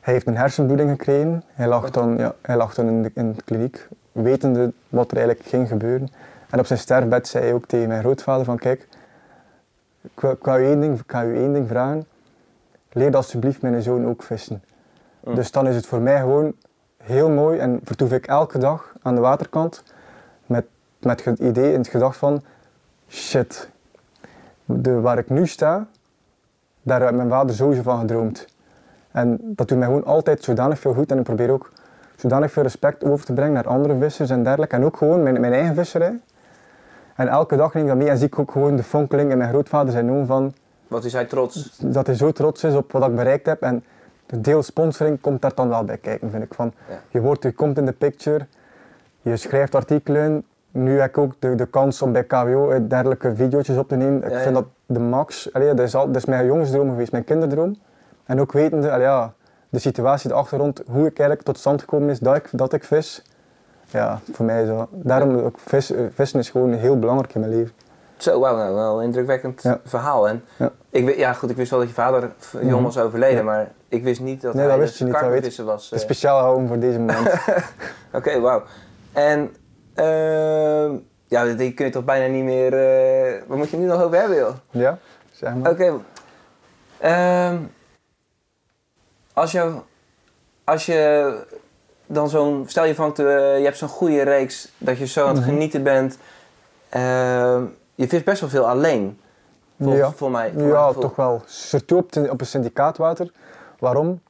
Hij heeft een hersenbloeding gekregen. Hij lag dan, ja, hij lag dan in, de, in de kliniek, wetende wat er eigenlijk ging gebeuren. En op zijn sterfbed zei hij ook tegen mijn grootvader van kijk, ik wil u één ding, ik één ding vragen. Leer alsjeblieft mijn zoon ook vissen. Mm. Dus dan is het voor mij gewoon heel mooi en vertoef ik elke dag aan de waterkant met, met het idee in het gedacht van shit, de, waar ik nu sta, daar heeft mijn vader sowieso van gedroomd. En dat doet mij gewoon altijd zodanig veel goed en ik probeer ook zodanig veel respect over te brengen naar andere vissers en dergelijke. En ook gewoon mijn, mijn eigen visserij. En elke dag neem ik dat mee en zie ik ook gewoon de fonkeling in mijn grootvader zijn oom van Wat is hij trots? dat hij zo trots is op wat ik bereikt heb. En de deel sponsoring komt daar dan wel bij kijken, vind ik. Van, Ja. je, wordt, je komt in de picture, je schrijft artikelen. Nu heb ik ook de, de kans om bij KWO dergelijke video's op te nemen. Ik Ja, vind dat de max. Allee, dat, is al, dat is mijn jongensdroom geweest, mijn kinderdroom. En ook wetende, allee, ja, de situatie, de achtergrond, hoe ik eigenlijk tot stand gekomen is dat ik, dat ik vis. Ja, voor mij dat... Daarom ook vis, eh, vissen is gewoon heel belangrijk in mijn leven. Zo, wauw, nou, wel een indrukwekkend Ja. verhaal. En Ja. ik, ja, goed, ik wist wel dat je vader jong Mhm. was overleden, Ja. maar ik wist niet dat Nee, hij dat dus karpervisser was. Eh. speciaal houden voor deze moment. Oké, wauw. En ehm, ja, die kun je toch bijna niet meer... eh waar moet je nu nog over hebben, joh? ja, zeg maar. Oké. ehm, als, je, als je dan zo'n, stel je vangt, eh, je hebt zo'n goede reeks, dat je zo aan het Mhm. genieten bent. Eh, je vist best wel veel alleen. Voor, Ja. voor mij. voor Ja, toch wel. Surtout op, het- op een syndicaatwater. Waarom?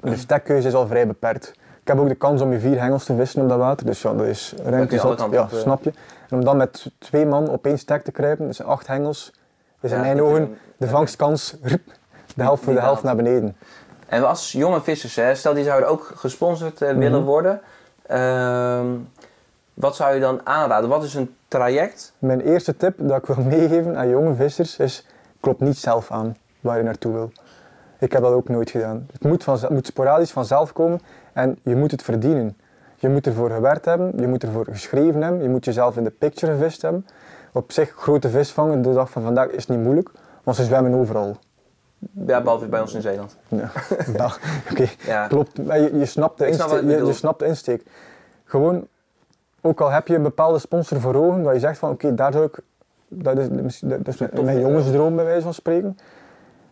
De stekkeuze is al vrij beperkt. Ik heb ook de kans om je vier hengels te vissen op dat water, dus ja, dat is ruimte zat. Ja, op, eh. snap je. En om dan met twee man op één stek te kruipen, dus acht hengels, is Ja, in mijn ogen de vangstkans de helft voor de helft naar beneden. En als jonge vissers, hè, stel die zouden ook gesponsord eh, willen Mhm. worden. Ehm, wat zou je dan aanraden? Wat is een traject? Mijn eerste tip dat ik wil meegeven aan jonge vissers is, klop niet zelf aan waar je naartoe wil. Ik heb dat ook nooit gedaan. Het moet, van, het moet sporadisch vanzelf komen en je moet het verdienen. Je moet ervoor gewerkt hebben, je moet ervoor geschreven hebben, je moet jezelf in de picture gevist hebben. Op zich, grote vis vangen de dag van vandaag is niet moeilijk, want ze zwemmen overal. Ja, behalve bij ons in Zeeland. Ja, nou, oké, Ja. klopt. Maar je, je, snapt de snap insteek, je snapt de insteek. Gewoon, ook al heb je een bepaalde sponsor voor ogen, dat je zegt van oké, daar zou ik, dat is, dat is mijn jongensdroom bij wijze van spreken.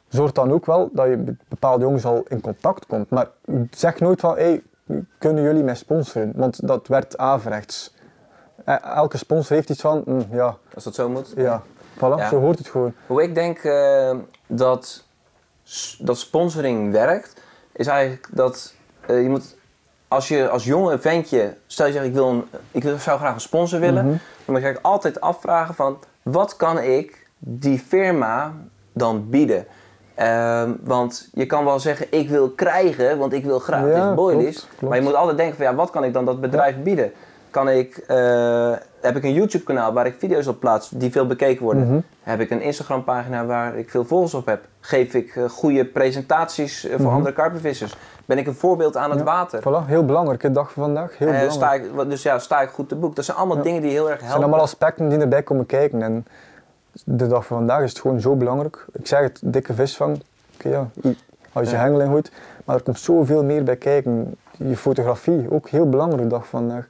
Zorg dan ook wel dat je met bepaalde jongens al in contact komt. Maar zeg nooit van, hey, kunnen jullie mij sponsoren? Want dat werd averechts. E- Elke sponsor heeft iets van, hm, ja, Als dat zo moet. ja, voilà, Ja. zo hoort het gewoon. Hoe ik denk eh, dat, dat sponsoring werkt, is eigenlijk dat eh, je moet, als je als jonge ventje, stel je zegt ik, wil een, ik zou graag een sponsor willen, Mhm. dan moet je eigenlijk altijd afvragen van wat kan ik die firma dan bieden? Ehm, want je kan wel zeggen ik wil krijgen, want ik wil gratis Ja, boilies. Maar je moet altijd denken van ja, wat kan ik dan dat bedrijf bieden? Kan ik, eh, heb ik een YouTube kanaal waar ik video's op plaats die veel bekeken worden? Mhm. Heb ik een Instagram pagina waar ik veel volgers op heb? Geef ik eh, goede presentaties eh, voor Mhm. andere karpenvissers? Ben ik een voorbeeld aan het Ja, water? Voilà, heel belangrijk, de dag van vandaag, heel belangrijk. sta ik, dus ja, sta ik goed te boek? Dat zijn allemaal Ja. dingen die heel erg Het zijn helpen. allemaal aspecten die erbij komen kijken. En de dag van vandaag is het gewoon zo belangrijk. Ik zeg het, dikke visvang. Ja, i- als je Ja. hengel in gooit. Maar er komt zoveel meer bij kijken. Je fotografie, ook heel belangrijk de dag van vandaag.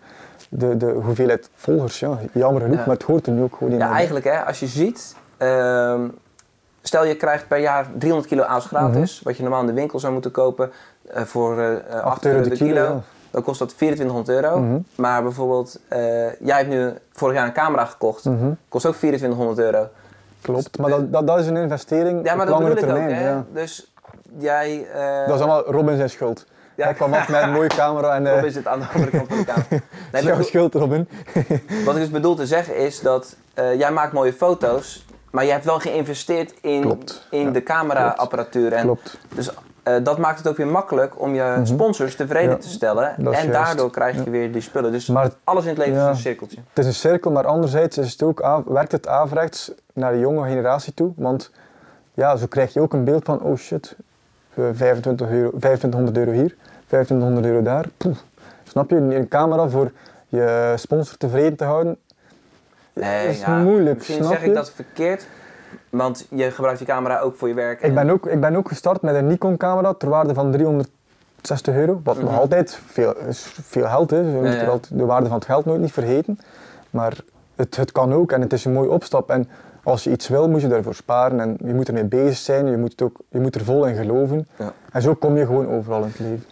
De, de hoeveelheid volgers, ja, jammer genoeg, Ja. maar het hoort er nu ook gewoon in. Ja, eigenlijk hè, als je ziet, ehm, stel je krijgt per jaar 300 kilo aas gratis, Mhm. wat je normaal in de winkel zou moeten kopen eh, voor eh 8 8 euro de kilo, dan kost dat 2400 euro. Mhm. Maar bijvoorbeeld, eh, jij hebt nu vorig jaar een camera gekocht, Mhm, kost ook 2400 euro. Klopt, maar dat, dat, dat is een investering Ja, maar op dat langere termijn. ook, hè? ja. Dus jij... eh, Dat is allemaal Robin zijn schuld. Ja. Hij kwam af met een mooie camera en Of eh is het aan de andere kant van de kamer? Nee, jouw schuld Robin. wat ik dus bedoel te zeggen is dat eh, jij maakt mooie foto's, maar je hebt wel geïnvesteerd in, Klopt, in ja, de cameraapparatuur. En Klopt. Dus eh, dat maakt het ook weer makkelijk om je Mhm. sponsors tevreden Ja, te stellen. En juist. daardoor krijg je Ja. weer die spullen. Dus Maar alles in het leven Ja. is een cirkeltje. Het is een cirkel, maar anderzijds is het ook aan- werkt het averechts naar de jonge generatie toe. Want ja, zo krijg je ook een beeld van, oh shit, 25 euro, 2500 euro hier, 2500 euro daar. Snap je? Een camera voor je sponsor tevreden te houden, Nee, is ja, moeilijk, Misschien snap zeg je? ik dat verkeerd, want je gebruikt die camera ook voor je werk. Ik en- ben, ook, ik ben ook gestart met een Nikon camera ter waarde van 360 euro. Wat nog Mhm. altijd veel, veel geld is. Je moet Ja, ja. altijd de waarde van het geld nooit niet vergeten. Maar het, het kan ook en het is een mooie opstap. En als je iets wil, moet je daarvoor sparen. En je moet ermee bezig zijn. Je moet, het ook, je moet er vol in geloven. Ja. En zo kom je gewoon overal in het leven.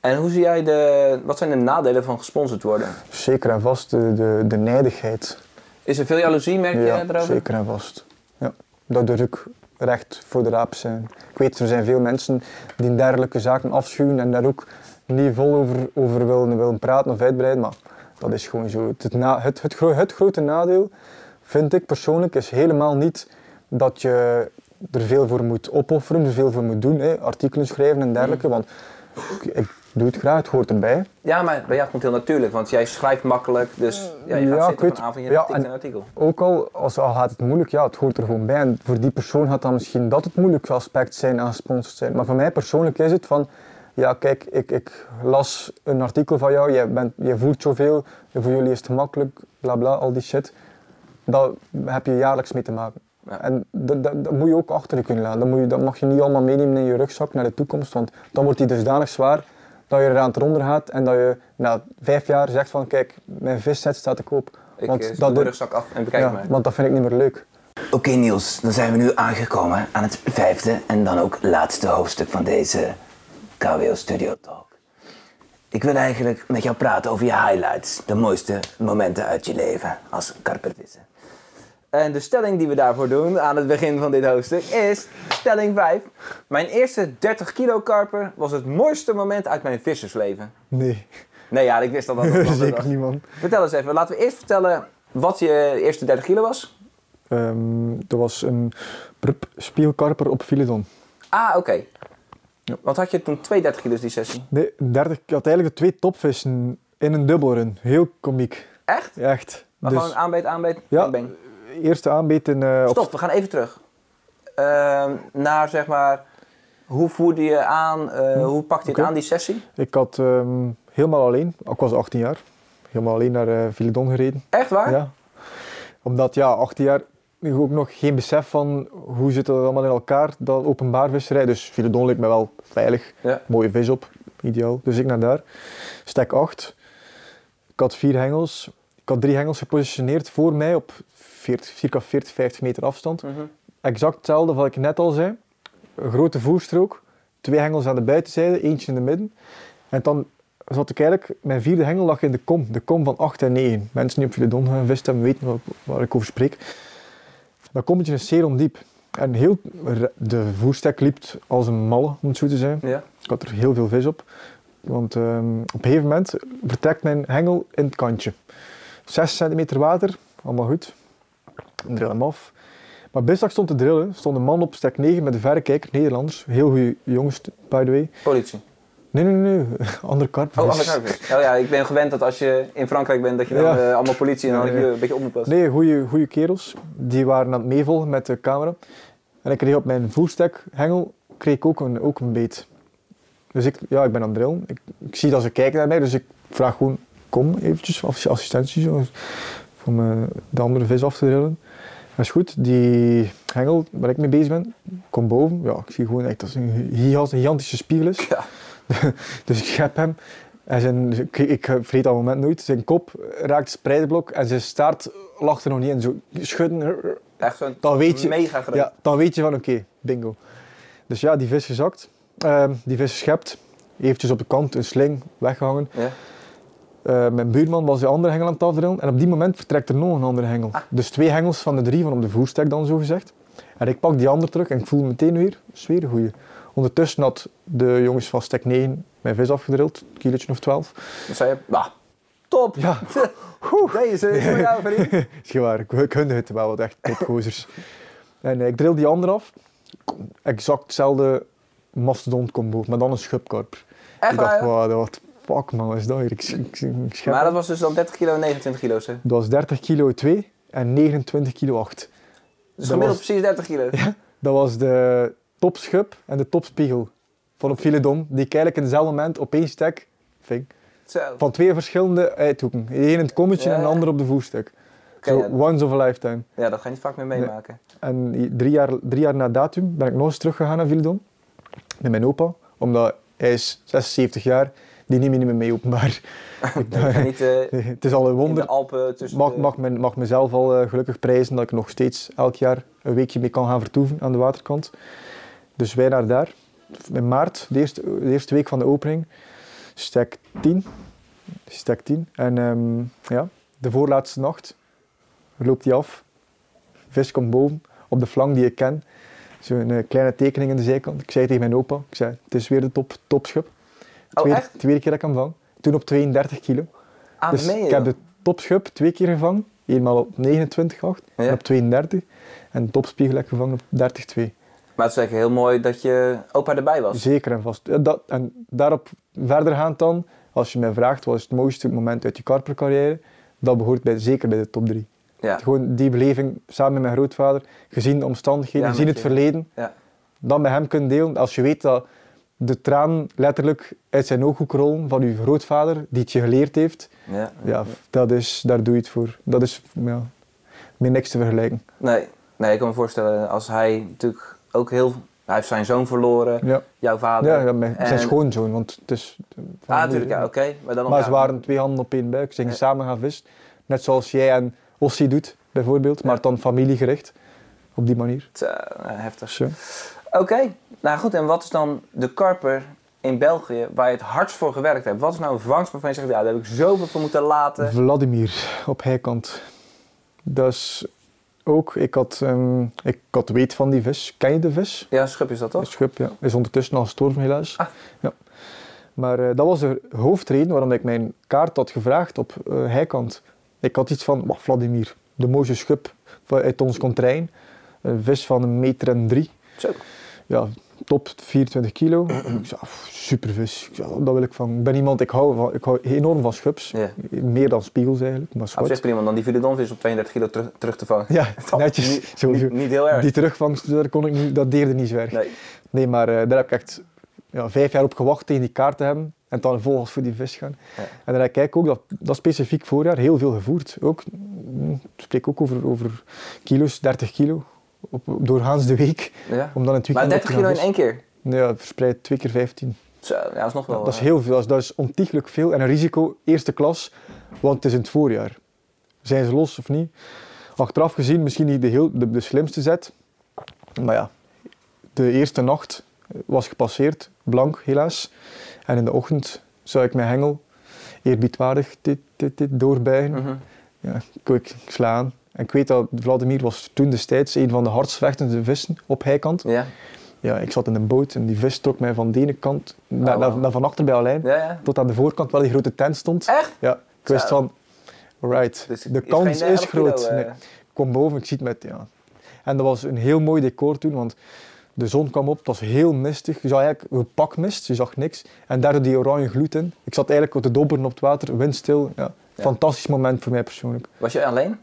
En hoe zie jij de, wat zijn de nadelen van gesponsord worden? Zeker en vast de, de, de nijdigheid. Is er veel jaloezie, merk je Ja, erover? zeker en vast. Ja. Dat durf ik recht voor de raap zijn. Ik weet, er zijn veel mensen die dergelijke zaken afschuwen en daar ook niet vol over, over willen, willen praten of uitbreiden, maar dat is gewoon zo. Het, het, het, het grote nadeel, vind ik persoonlijk, is helemaal niet dat je er veel voor moet opofferen, er veel voor moet doen, hè, artikelen schrijven en dergelijke, Mm. want ik, doe het graag, het hoort erbij. Ja, maar bij jou komt het heel natuurlijk, want jij schrijft makkelijk. Dus ja, je gaat Ja, zitten op een avond en je ja, en- een artikel. Ook al, als, al gaat het moeilijk, ja, het hoort er gewoon bij. En voor die persoon gaat dan misschien dat het moeilijkste aspect zijn aan gesponsord zijn. Maar voor mij persoonlijk is het van, ja kijk, ik, ik las een artikel van jou, jij, bent, jij voelt zoveel, voor jullie is het gemakkelijk, bla bla, al die shit. Daar heb je jaarlijks mee te maken. Ja. En dat, dat, dat moet je ook achter je kunnen laten. Dat, moet je, dat mag je niet allemaal meenemen in je rugzak naar de toekomst, want dan wordt die dusdanig zwaar dat je eraan eronder gaat en dat je na vijf jaar zegt van, kijk, mijn visset staat te koop. Ik Want eh, dat doe de doet- rugzak af en bekijk ja, maar. want dat vind ik niet meer leuk. Oké Niels, dan zijn we nu aangekomen aan het vijfde en dan ook laatste hoofdstuk van deze KWO Studio Talk. Ik wil eigenlijk met jou praten over je highlights. De mooiste momenten uit je leven als karpervisser. En de stelling die we daarvoor doen aan het begin van dit hoofdstuk is stelling 5. Mijn eerste 30 kilo karper was het mooiste moment uit mijn vissersleven. Nee, Nee, ja, ik wist dat dat dat zeker was. niet man. Vertel eens even, laten we eerst vertellen wat je eerste 30 kilo was. Dat was een prup spiegelkarper op Filedon. Ah, oké. Ja. Want had je toen twee 30 kilo's die sessie? Nee, 30, ik had eigenlijk de twee topvissen in een dubbelrun. Heel komiek. Echt? Echt. Maar Dus, gewoon aanbeet, aanbeet, Ja. Eerste aanbeet in, eh, op Stop, we gaan even terug. Ehm, naar zeg maar, hoe voerde je aan, eh, hoe pakte je het aan die sessie? Ik had ehm, helemaal alleen, ik was 18 jaar, helemaal alleen naar Filedon gereden. Echt waar? Ja. Omdat ja, 18 jaar ook nog geen besef van hoe zit het allemaal in elkaar, dat openbaar visserij. Dus Filedon leek me wel veilig, Ja. mooie vis op, ideaal. Dus ik naar daar. Stek 8. Ik had vier hengels. Ik had drie hengels gepositioneerd voor mij op 40, circa 40, 50 meter afstand. Mhm. Exact hetzelfde wat ik net al zei. Een grote voerstrook, twee hengels aan de buitenzijde, eentje in de midden. En dan zat ik eigenlijk, mijn vierde hengel lag in de kom, de kom van 8 en 9. Mensen die op Filedon gaan vist hebben weten waar, waar ik over spreek. Dat kommetje is zeer ondiep. En heel, de voerstek liep als een malle, om het zo te zijn. Ja. Ik had er heel veel vis op. Want ehm, op een gegeven moment vertrekt mijn hengel in het kantje. 6 centimeter water, allemaal goed. Drill hem af. Maar bis dat ik stond te drillen, stond een man op stek 9 met een verrekijker, Nederlanders. Heel goede jongens, by the way. Politie. Nee, nee, nee, nee. andere karpers. Oh, andere karpers. Oh ja, ik ben gewend dat als je in Frankrijk bent, dat je dan Ja. eh, allemaal politie en dan ja. een beetje op moet passen. Nee, goede, goede kerels. Die waren aan het meevolgen met de camera. En ik kreeg op mijn voerstek hengel kreeg ik ook een, ook een beet. Dus ik, ja, ik ben aan het drillen. Ik, ik zie dat ze kijken naar mij, dus ik vraag gewoon, kom eventjes, ass- assistentie, zo, om eh, de andere vis af te drillen. Dat is goed, die hengel waar ik mee bezig ben, kom boven. Ja, ik zie gewoon echt dat het een giga- gigantische spiegel is. Ja. dus ik schep hem. En zijn, ik, ik vergeet dat moment nooit. Zijn kop raakt het en zijn staart lag er nog niet in. Zo schudden. Echt zo'n Dan weet je, mega groot. ja, dan weet je van oké, bingo. Dus ja, die vis gezakt. Ehm, die vis geschept. Eventjes op de kant, een sling, weggehangen. Ja. Eh, mijn buurman was de andere hengel aan het afdrillen. En op die moment vertrekt er nog een andere hengel. Ah. Dus twee hengels van de drie van op de voerstek dan zo gezegd. En ik pak die andere terug en ik voel meteen weer, sfeer goeie. Ondertussen had de jongens van stek 9 mijn vis afgedrild, een kilootje of 12. Dan zei je, bah, top! Ja, Deze is voor jou, vriend. is gewaar. Ik, ik hunde het wel wat echt topgozers. en eh, ik drill die andere af. Exact hetzelfde mastodont combo, maar dan een schubkarper. Echt ik dacht, wow, dat fuck man, wat is dat hier? Ik, ik, ik schep Maar dat was dus dan 30 kilo en 29 kilo's. hè? Dat was 30 kilo 2 en 29 kilo 8. Dus Dat gemiddeld was- precies 30 kilo. Dat was de topschub en de topspiegel van op Filedon, die ik eigenlijk in hetzelfde moment op één stek ving. Zo. Van twee verschillende uithoeken. Eén in het kommetje Ja, en de ja. ander op de voerstuk. Ja. once of a lifetime. Ja, dat ga je niet vaak meer meemaken. En drie jaar, drie jaar na datum ben ik nog eens teruggegaan naar Villedon. Met mijn opa. Omdat hij is 76 jaar. Die neemt me niet meer mee openbaar. Nee, je niet eh, het is al een in wonder. de Alpen tussen Mag, mag, men, mag mezelf al eh, gelukkig prijzen dat ik nog steeds elk jaar een weekje mee kan gaan vertoeven aan de waterkant. Dus wij naar daar. In maart, de eerste, de eerste week van de opening. Stek 10. Stek 10. En ehm, ja, de voorlaatste nacht loopt hij af. Vis komt boven, op de flank die ik ken. Zo'n eh, kleine tekening aan de zijkant. Ik zei tegen mijn opa, ik zei, het is weer de top, topschub. Oh, tweede, echt? tweede keer dat ik hem vang. Toen op 32 kilo. Ah, Dus ik heb de topschub twee keer gevangen. Eenmaal op 29,8 Ja. en op 32. En de topspiegel heb ik gevangen op 30,2. Maar het is eigenlijk heel mooi dat je opa erbij was. Zeker en vast. Dat, en daarop verder gaan dan, als je mij vraagt wat is het mooiste moment uit je karpercarrière, dat behoort bij, zeker bij de top 3. Ja. Gewoon die beleving samen met mijn grootvader, gezien de omstandigheden, Ja, gezien het je- verleden, Ja. dan met hem kunnen delen. Als je weet dat de traan letterlijk uit zijn ooghoek rollen van uw grootvader, die het je geleerd heeft, Ja. ja, dat is, daar doe je het voor. Dat is ja, met niks te vergelijken. Nee. nee, ik kan me voorstellen als hij natuurlijk ook heel... Hij heeft zijn zoon verloren, Ja, jouw vader. ja, ja mijn, zijn schoonzoon, want het is... Ah, natuurlijk, ja, oké. Maar, dan Maar ze waren twee handen op één buik. Ze gingen samen gaan vissen. Net zoals jij en Ossie doet, bijvoorbeeld. Maar dan familiegericht. Op die manier. heftig. Oké, nou goed. En wat is dan de karper in België waar je het hardst voor gewerkt hebt? Wat is nou een vangst waarvan je zegt, ja, daar heb ik zoveel voor moeten laten? Vladimir op heikant. Dat is ook, ik had, ehm, ik had weet van die vis. Ken je de vis? Ja, schub is dat toch? schub, ja. Is ondertussen al gestorven helaas. Ah. Ja. Maar eh, dat was de hoofdreden waarom ik mijn kaart had gevraagd op eh heikant. Ik had iets van, "Wah, Vladimir, de mooiste schub uit ons kontrijn. Een vis van een meter en drie. Zo. Ja, top 24 kilo. ik zei, "Pff, super vis. Ik zei, dat wil ik van. Ik ben iemand, ik hou, van, ik hou enorm van schubs. Meer dan spiegels eigenlijk, maar Op zwart. zich prima, dan die filedonvis op 32 kilo terug, terug te vangen. Ja, netjes. Niet, Zo, niet, niet heel erg. Die terugvangst, daar kon ik niet, dat deerde niet zo erg. Nee. Nee, maar eh, daar heb ik echt ja, vijf jaar op gewacht tegen die kaart te hebben. En dan vol als voor die vis gaan. Ja. En dan kijk ik ook dat, dat specifiek voorjaar heel veel gevoerd. Ook, mm, ik spreek ook over, over kilo's, 30 kilo. Op, doorgaans de week. Ja. Om dan het Maar weekend 30 op te kilo in één keer? Ja, verspreid twee keer 15. Zo, ja, dat is nog wel... dat is eh, heel veel. Dat is, dat is ontiegelijk veel. En een risico, eerste klas, want het is in het voorjaar. Zijn ze los of niet? Achteraf gezien misschien niet de, heel, de, de slimste zet. Maar ja, de eerste nacht was gepasseerd, blank helaas. En in de ochtend zou ik mijn hengel eerbiedwaardig dit, dit, dit doorbuigen. mhm. Ja, ik, ik sla aan. En ik weet dat Vladimir was toen destijds een van de hardst vechtende vissen op heikant. Ja. Ja, ik zat in een boot en die vis trok mij van de ene kant naar, wow. naar, naar van achter bij Alijn Ja, ja. tot aan de voorkant waar die grote tent stond. Echt? Ja, ik wist van, right, Dus de kans is 11 kilo, groot. eh. Nee. Ik kom boven, ik zie het met, ja. En dat was een heel mooi decor toen, want de zon kwam op, het was heel mistig. Je zag eigenlijk een pakmist, je zag niks. En daardoor die oranje gloed in. Ik zat eigenlijk op te dobberen op het water, windstil. Ja. Fantastisch moment voor mij persoonlijk. Was je alleen?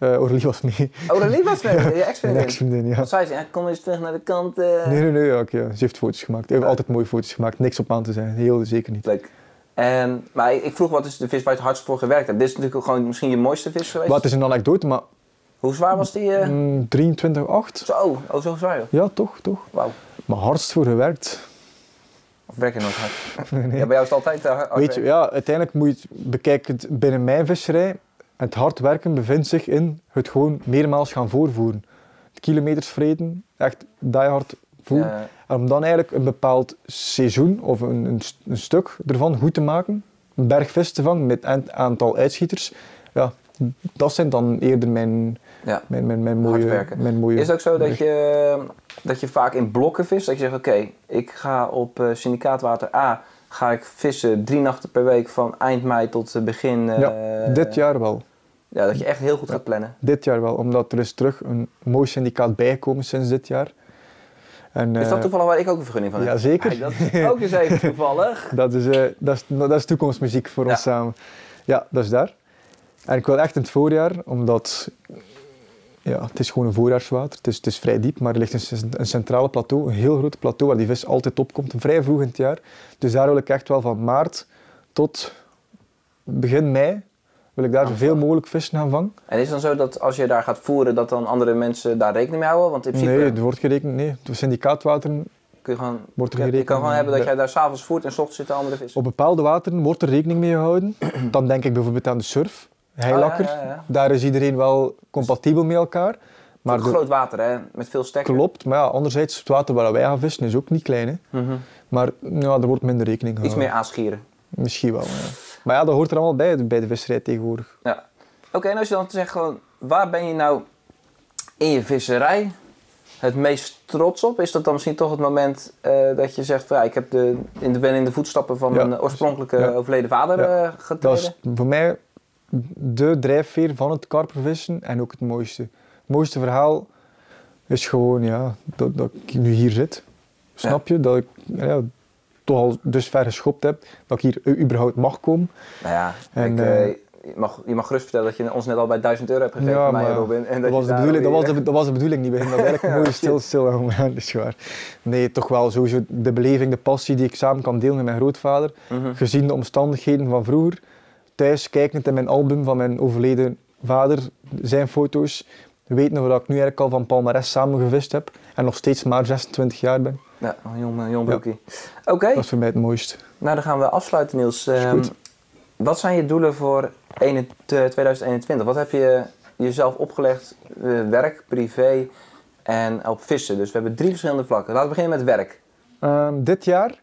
Eh Aurélie was mee. Oh, liep was met je ex-vriendin. ex-vriendin, ja. Wat zei kom eens terug naar de kant. eh. Nee, nee, nee, ja, ze heeft foto's gemaakt. Ze heeft altijd mooie foto's gemaakt, niks op aan te zijn. Heel zeker niet. Leuk. En, maar ik vroeg wat is de vis waar je het hardst voor gewerkt hebt. Dit is natuurlijk gewoon misschien je mooiste vis geweest. Het is een anekdote, maar Hoe zwaar was die? eh? mm, 23,8. Zo, oh, zo zwaar joh. Ja, toch, toch. Wauw. Maar hardst voor gewerkt. Of werk je nooit hard? Nee. Ja, bij jou is het altijd eh, hard Weet je, ja, uiteindelijk moet je het bekijken binnen mijn visserij. Het hard werken bevindt zich in het gewoon meermaals gaan voorvoeren. Kilometers vreten, echt die hard voeren. Ja, En om dan eigenlijk een bepaald seizoen of een, een, st- een stuk ervan goed te maken, een berg vis te vangen met een aantal uitschieters, ja, dat zijn dan eerder mijn, ja. mijn, mijn, mijn mooie... Mijn mooie Is het ook zo dat je, dat je vaak in blokken vist? Dat je zegt, oké, ik ga op eh, syndicaatwater A ga ik vissen drie nachten per week van eind mei tot eh, begin... eh, Ja, dit jaar wel. Ja, dat je echt heel goed Ja. gaat plannen. Dit jaar wel, omdat er is terug een mooi syndicaat bijgekomen sinds dit jaar. En, Is dat eh, toevallig waar ik ook een vergunning van heb? Ja, zeker. Kijk, dat is ook eens even toevallig. Dat is, eh, dat is, dat is toekomstmuziek voor Ja. ons samen. Ja, dat is daar. En ik wil echt in het voorjaar, omdat ja, het is gewoon een voorjaarswater. Het is, het is vrij diep, maar er ligt een centrale plateau, een heel groot plateau waar die vis altijd opkomt, vrij vroeg in het jaar. Dus daar wil ik echt wel van maart tot begin mei, wil ik daar zoveel mogelijk vissen gaan vangen. En is het dan zo dat als je daar gaat voeren, dat dan andere mensen daar rekening mee houden? Want in principe Nee, er wordt gerekend, nee. De syndicaatwater, kun je gewoon, wordt er je, je gerekend kan gewoon hebben dat jij daar s'avonds voert en s ochtends zitten andere vissen. op bepaalde wateren wordt er rekening mee gehouden. Dan denk ik bijvoorbeeld aan de surf, heilakker. Ja, ja, ja. Daar is iedereen wel compatibel met elkaar. Maar de- groot water, hè? Met veel stekken. Klopt, maar ja, anderzijds, het water waar wij gaan vissen is ook niet klein. Hè. Mhm. Maar ja, er wordt minder rekening Iets gehouden. meer aanschieren. Misschien wel, ja. Maar ja, dat hoort er allemaal bij, bij de visserij tegenwoordig. Ja. Oké, en als je dan zegt gewoon, waar ben je nou in je visserij het meest trots op? Is dat dan misschien toch het moment eh, dat je zegt, van, ja, ik heb de, in de, ben in de voetstappen van Ja. mijn oorspronkelijke Ja. overleden vader Ja. eh, getreden? Dat is voor mij de drijfveer van het karpervissen en ook het mooiste. Het mooiste verhaal is gewoon ja, dat, dat ik nu hier zit. Snap je? Dat ik ja, toch al dus ver geschopt heb, dat ik hier überhaupt mag komen. Nou ja, En, ik, eh, eh, je, mag, je mag gerust vertellen dat je ons net al bij 1000 euro hebt gegeven Ja, voor mij, Robin. En dat, je was de bedoeling, dat, was de, dat was de bedoeling niet. We gingen dat eigenlijk mooi stil, stil dat is waar. Nee, toch wel sowieso de beleving, de passie die ik samen kan delen met mijn grootvader. Mhm. Gezien de omstandigheden van vroeger. Thuis kijkend in mijn album van mijn overleden vader, zijn foto's. Weten dat ik nu eigenlijk al van Palmares samen gevist heb. En nog steeds maar 26 jaar ben. Ja, een jong, een jong broekie. Oké, Dat is voor mij het mooiste. nou dan gaan we afsluiten Niels. Goed. wat zijn je doelen voor ene- te- 2021? Wat heb je jezelf opgelegd? eh, werk, privé en op vissen. Dus we hebben drie verschillende vlakken. Laten we beginnen met werk. Ehm, dit jaar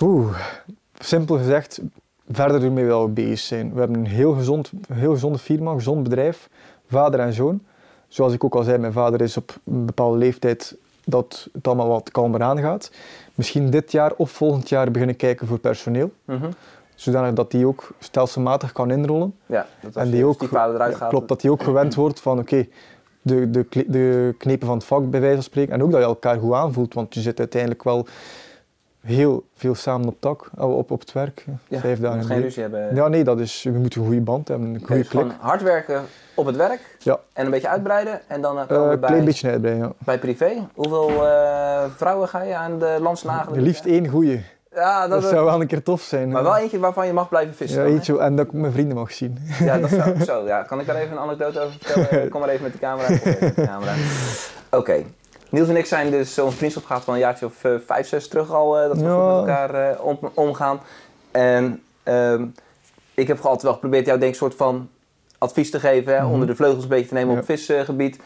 Oeh, simpel gezegd, verder ermee wel bezig zijn. We hebben een heel, gezond, heel gezonde firma, een gezond bedrijf, vader en zoon. Zoals ik ook al zei, mijn vader is op een bepaalde leeftijd dat het allemaal wat kalmer aangaat. Misschien dit jaar of volgend jaar beginnen kijken voor personeel. Mhm. Zodanig dat die ook stelselmatig kan inrollen. Ja, dat En die ook, eruit ja, klopt, dat die ook gewend wordt van oké, de, de, de knepen van het vak bij wijze van spreken. En ook dat je elkaar goed aanvoelt, want je zit uiteindelijk wel heel veel samen op tak, eh, op, op het werk. Ja, vijf je dagen moet geen ruzie hebben. Ja, nee, dat is, we moeten een goede band hebben, een Oké, goede dus klik. hard werken op het werk Ja, en een beetje uitbreiden. En dan eh, Eh, komen we bij, klein beetje uitbreiden, ja. bij privé. Hoeveel eh, vrouwen ga je aan de lans nagelen? Liefst één goede. Ja, Dat, dat, zou wel een keer tof zijn. maar wel eentje waarvan je mag blijven vissen. ja, eentje, en dat ik mijn vrienden mag zien. Ja, dat zou zo. Ja. Kan ik daar even een anekdote over vertellen? Kom maar even met de camera. Maar Niels en ik zijn dus onze vriendschap gaat van een jaartje of eh, vijf, zes terug al eh, dat we Ja. goed met elkaar eh, om, omgaan. En ehm, ik heb altijd wel geprobeerd jou denk ik soort van advies te geven, hè, Mhm. onder de vleugels een beetje te nemen Ja. op visgebied.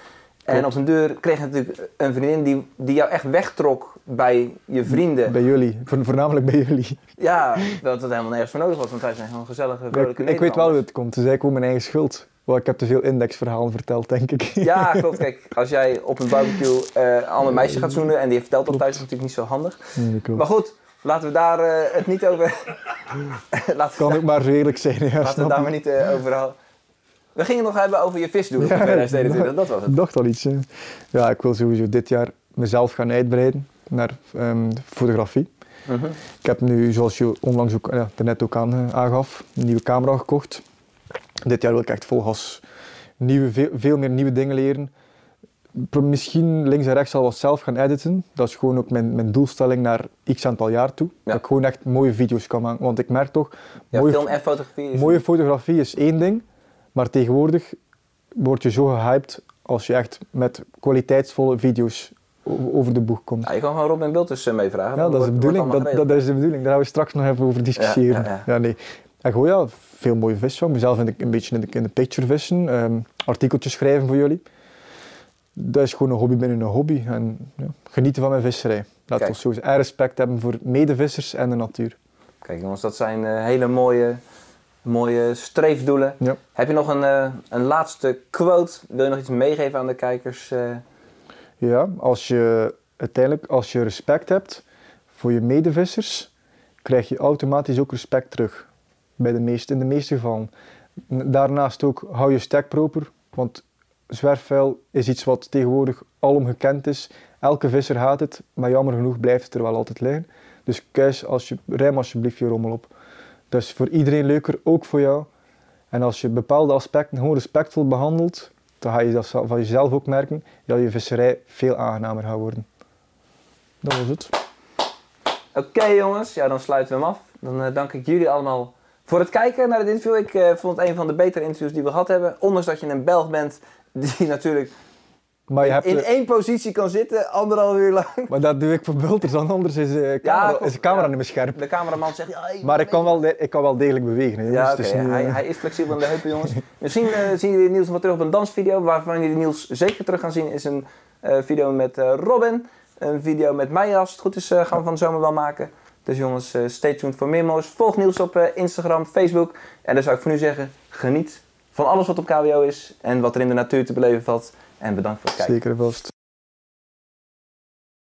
En op zijn deur kreeg je natuurlijk een vriendin die, die jou echt wegtrok bij je vrienden. Bij jullie, Vo- voornamelijk bij jullie. Ja, dat het helemaal nergens voor nodig was, want wij zijn gewoon gezellige, Ja, ik, vrolijke ik weet wel hoe het komt, is eigenlijk ook mijn eigen schuld. Want ik heb te veel indexverhalen verteld, denk ik. Ja, klopt. Kijk, als jij op een barbecue eh, een ander meisje gaat zoenen en die vertelt dat thuis, is natuurlijk niet zo handig. Nee. Maar goed, laten we daar eh, het niet over. laten Kan ook maar redelijk zijn. Ja, laten we daar maar niet eh, over. We gingen nog hebben over je visdoelen Ja, voor 2021, dat was het. Ik dacht al iets. hè. Ja, ik wil sowieso dit jaar mezelf gaan uitbreiden naar ehm, fotografie. Mhm. Ik heb nu, zoals je onlangs ook ja, net ook aan, aangaf, een nieuwe camera gekocht. Dit jaar wil ik echt vol gas nieuwe, veel, veel meer nieuwe dingen leren. Misschien links en rechts al wat zelf gaan editen. Dat is gewoon ook mijn, mijn doelstelling naar x aantal jaar toe. Ja. Dat ik gewoon echt mooie video's kan maken. Want ik merk toch, Ja, mooie, film en fotografie is mooie fotografie is één ding. Maar tegenwoordig word je zo gehyped als je echt met kwaliteitsvolle video's over de boeg komt. Ja, je kan gewoon Robin Bultus meevragen. Ja, dat is de bedoeling. Dat, dat is de bedoeling. Daar gaan we straks nog even over discussiëren. Ja, Ja, ja, ja. nee. En gewoon ja, veel mooie vis van. Mezelf in de, een beetje in de, in de picture vissen. ehm, artikeltjes schrijven voor jullie. Dat is gewoon een hobby binnen een hobby. En ja, genieten van mijn visserij. Kijk. we zo zeggen. En respect hebben voor medevissers en de natuur. Kijk jongens, dat zijn eh, hele mooie, mooie streefdoelen. Ja. Heb je nog een, eh, een laatste quote? Wil je nog iets meegeven aan de kijkers? eh? Ja, als je uiteindelijk, als je respect hebt voor je medevissers, krijg je automatisch ook respect terug. Bij de meeste, in de meeste gevallen. Daarnaast ook, hou je stek proper, want zwerfvuil is iets wat tegenwoordig alom gekend is. Elke visser haat het, maar jammer genoeg blijft het er wel altijd liggen. Dus kuis, als je, ruim alsjeblieft je rommel op. Dat is voor iedereen leuker, ook voor jou. En als je bepaalde aspecten gewoon respectvol behandelt, dan ga je dat van jezelf ook merken dat je visserij veel aangenamer gaat worden. Dat was het. Oké jongens, ja, dan sluiten we hem af. Dan eh, dank ik jullie allemaal voor het kijken naar het interview. Ik eh, vond het een van de betere interviews die we gehad hebben. Ondanks dat je een Belg bent die natuurlijk Maar, je hebt, in eh, één positie kan zitten, anderhalf uur lang. maar dat doe ik voor bulters, want anders is, eh, camera, is de camera Ja. niet meer scherp. De cameraman zegt, ja, Maar ik kan wel, de- ik kan wel degelijk bewegen. Ja, is niet, hij, eh, hij is flexibel in de heupen, jongens. Misschien eh, zien jullie Niels nog terug op een dansvideo. Waarvan jullie Niels zeker terug gaan zien is een eh, video met eh, Robin. Een video met mij als het goed is eh, gaan we van de zomer wel maken. Dus jongens, eh, stay tuned voor meer moois. Volg Niels op eh, Instagram, Facebook. En dan zou ik voor nu zeggen, geniet van alles wat op KWO is. En wat er in de natuur te beleven valt. En bedankt voor het kijken. Zeker vast.